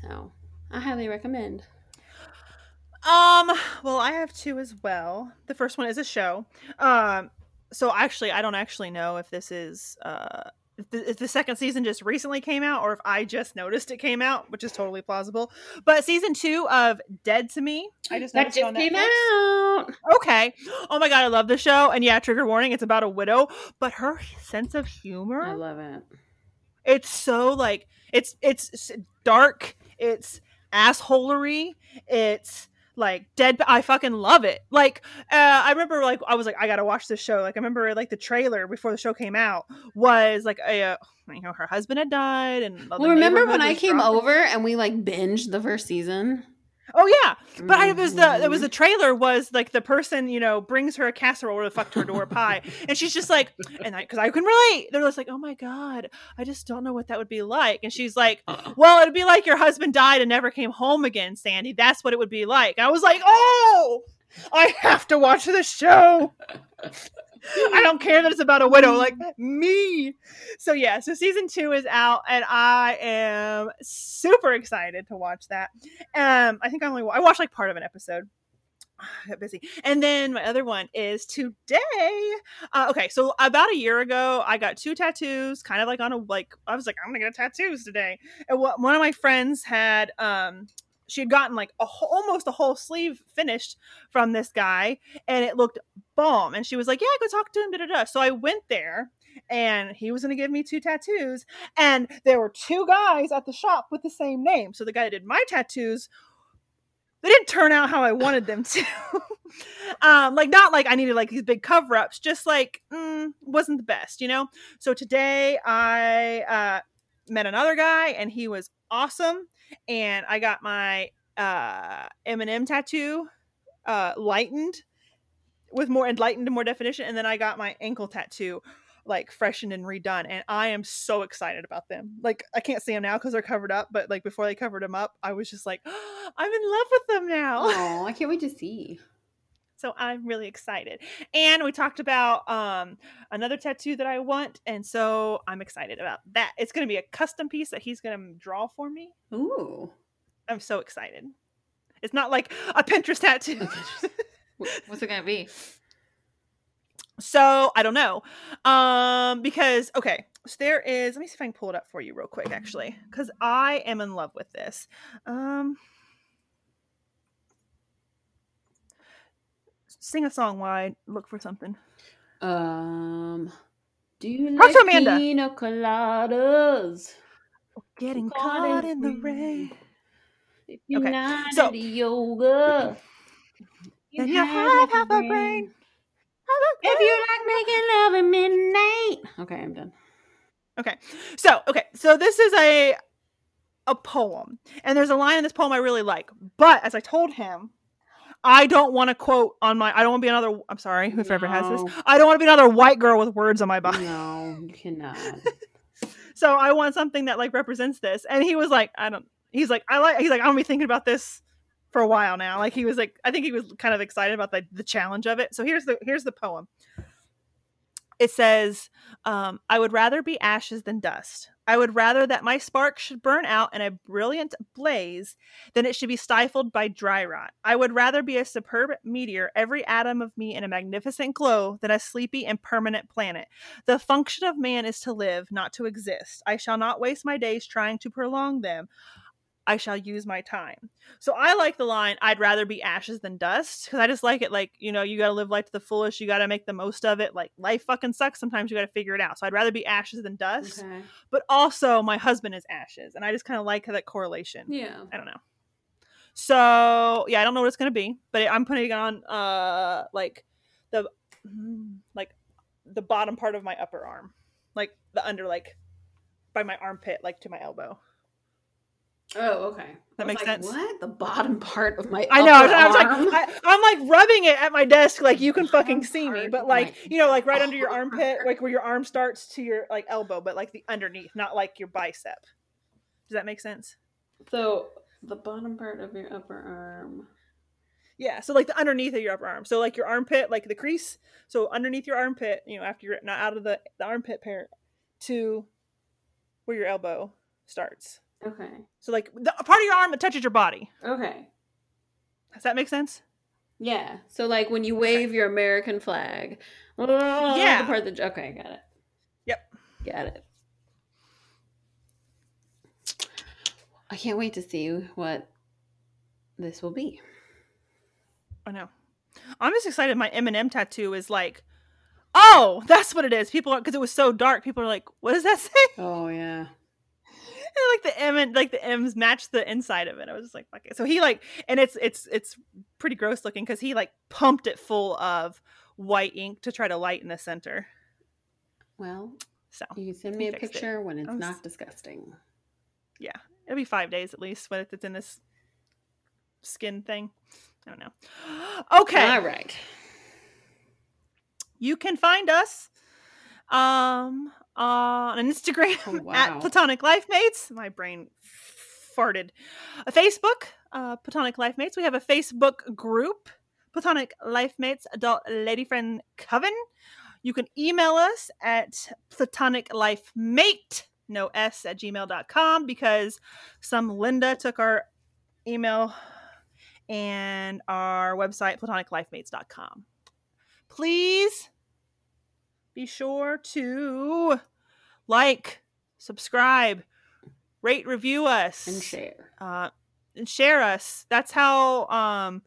So I highly recommend. Um, well, I have two as well. The first one is a show. Um, so actually, I don't actually know if this is uh if the, if the second season just recently came out or if I just noticed it came out, which is totally plausible. But season two of Dead to Me, I just That noticed it just came out. Okay. Oh my god, I love the show. And yeah, trigger warning, it's about a widow, but her sense of humor I love it. it's so like it's it's dark it's assholery it's like dead i fucking love it. Like uh, i remember like i was like i gotta watch this show. Like i remember like the trailer before the show came out was like a uh, you know her husband had died and Well, remember when I came dropping- over and we like binged the first season? Oh yeah. But I, it was the it was Mhm. the trailer was like the person you know brings her a casserole or the fuck to her door pie. And she's just like and I because I can relate. They're just like oh my god I just don't know what that would be like. And she's like well it'd be like your husband died and never came home again Sandy. That's what it would be like. And I was like oh I have to watch this show I don't care that it's about a widow like me so yeah so season two is out and I am super excited to watch that um, I think I only I watched like part of an episode. I got busy. And then my other one is today. Uh, okay, so about a year ago, I got two tattoos, kind of like on a like I was like I'm gonna get tattoos today. And one of my friends had um she had gotten like a whole, almost a whole sleeve finished from this guy, and it looked bomb. And she was like, "Yeah, go talk to him." Da da da. So I went there, and he was gonna give me two tattoos, and there were two guys at the shop with the same name. So the guy that did my tattoos, they didn't turn out how I wanted them to. um, like not like I needed like these big cover ups, just like mm, wasn't the best, you know. So today I uh, met another guy, and he was awesome, and I got my uh, Eminem tattoo uh, lightened with more enlightened and more definition, and then I got my ankle tattoo like freshened and redone and i am so excited about them like i can't see them now because they're covered up but like before they covered them up i was just like i'm in love with them now Oh, I can't wait to see. So i'm really excited and we talked about um another tattoo that i want and so i'm excited about that it's going to be a custom piece that he's going to draw for me Ooh. i'm so excited it's not like a pinterest tattoo What's it gonna be? So I don't know. Um, because okay, so there is let me see if I can pull it up for you real quick, actually. Because I am in love with this. Um sing a song while I look for something. Um, do you Talk like Amanda. pina coladas? Getting Caught caught in in the rain. If you're Okay, not so- into yoga, you have half a brain. If you like making love at midnight. Okay, I'm done. Okay. So, okay. So this is a a poem. And there's a line in this poem I really like. But as I told him, I don't want to quote on my I don't want to be another I'm sorry, whoever has this. I don't want to be another white girl with words on my body. No, you cannot. So I want something that like represents this. And he was like, I don't he's like, I like he's like, I'm gonna be thinking about this for a while now. Like he was like, I think he was kind of excited about the, the challenge of it. So here's the here's the poem. It says, um, I would rather be ashes than dust, I would rather that my spark should burn out in a brilliant blaze than it should be stifled by dry rot. I would rather be a superb meteor, every atom of me in a magnificent glow, than a sleepy and permanent planet. The function of man is to live, not to exist. I shall not waste my days trying to prolong them. I shall use my time. So I like the line, I'd rather be ashes than dust, because I just like it like, you know, you got to live life to the fullest. You got to make the most of it. Like, life fucking sucks. Sometimes you got to figure it out. So I'd rather be ashes than dust. Okay. But also, my husband is ashes. And I just kind of like that correlation. Yeah. I don't know. So, yeah, I don't know what it's going to be, but I'm putting it on, uh, like, the, mm, like, the bottom part of my upper arm. Like, the under, like, by my armpit, like, to my elbow. Oh, okay. That makes like, sense. What? The bottom part of my I know. I was, upper I was arm? like, I, I'm like rubbing it at my desk, like you can fucking see me, but like you know, like right under your armpit, like where your arm starts to your like elbow, but like the underneath, not like your bicep. Does that make sense? so the bottom part of your upper arm. Yeah. So like the underneath of your upper arm. So like your armpit, like the crease. So underneath your armpit, you know, after you're not out of the, the armpit pair, to where your elbow starts. Okay. So like the part of your arm that touches your body. Okay. Does that make sense? Yeah. So like when you wave your American flag. Yeah. Yeah. The part that okay, I got it. Yep. Got it. I can't wait to see what this will be. I know. I'm just excited. My Eminem tattoo is like, oh, that's what it is. People are because it was so dark. People are like, what does that say? Oh yeah. Like the M and like the M's match the inside of it. I was just like, fuck it. So he like, and it's it's it's pretty gross looking because he like pumped it full of white ink to try to lighten the center. Well, So you can send me a fixed it. picture when it's not disgusting. yeah, it'll be five days at least when it's in this skin thing. I don't know. Okay. All right. you can find us um on Instagram Oh, at. Platonic Life Mates. My brain farted. A Facebook, uh, Platonic Life Mates. We have a Facebook group, Platonic Life Mates Adult Lady Friend Coven. You can email us at Platonic Life Mate, no S at gmail.com because some Linda took our email and our website, platoniclifemates.com. Please be sure to like, subscribe, rate, review us, And share. uh, and share us. That's how um,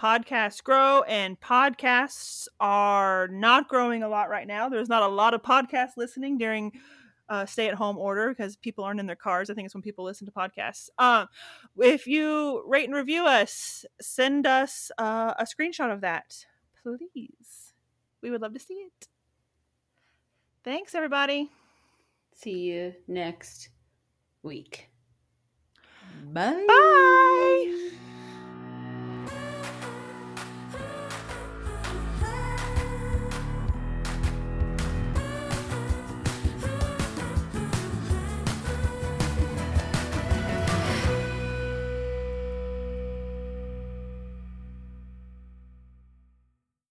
podcasts grow, and podcasts are not growing a lot right now. There's not a lot of podcast listening during uh, stay-at-home order because people aren't in their cars. I think it's when people listen to podcasts. Um, if you rate and review us, send us uh, a screenshot of that, please. We would love to see it. Thanks, everybody. See you next week. Bye. Bye.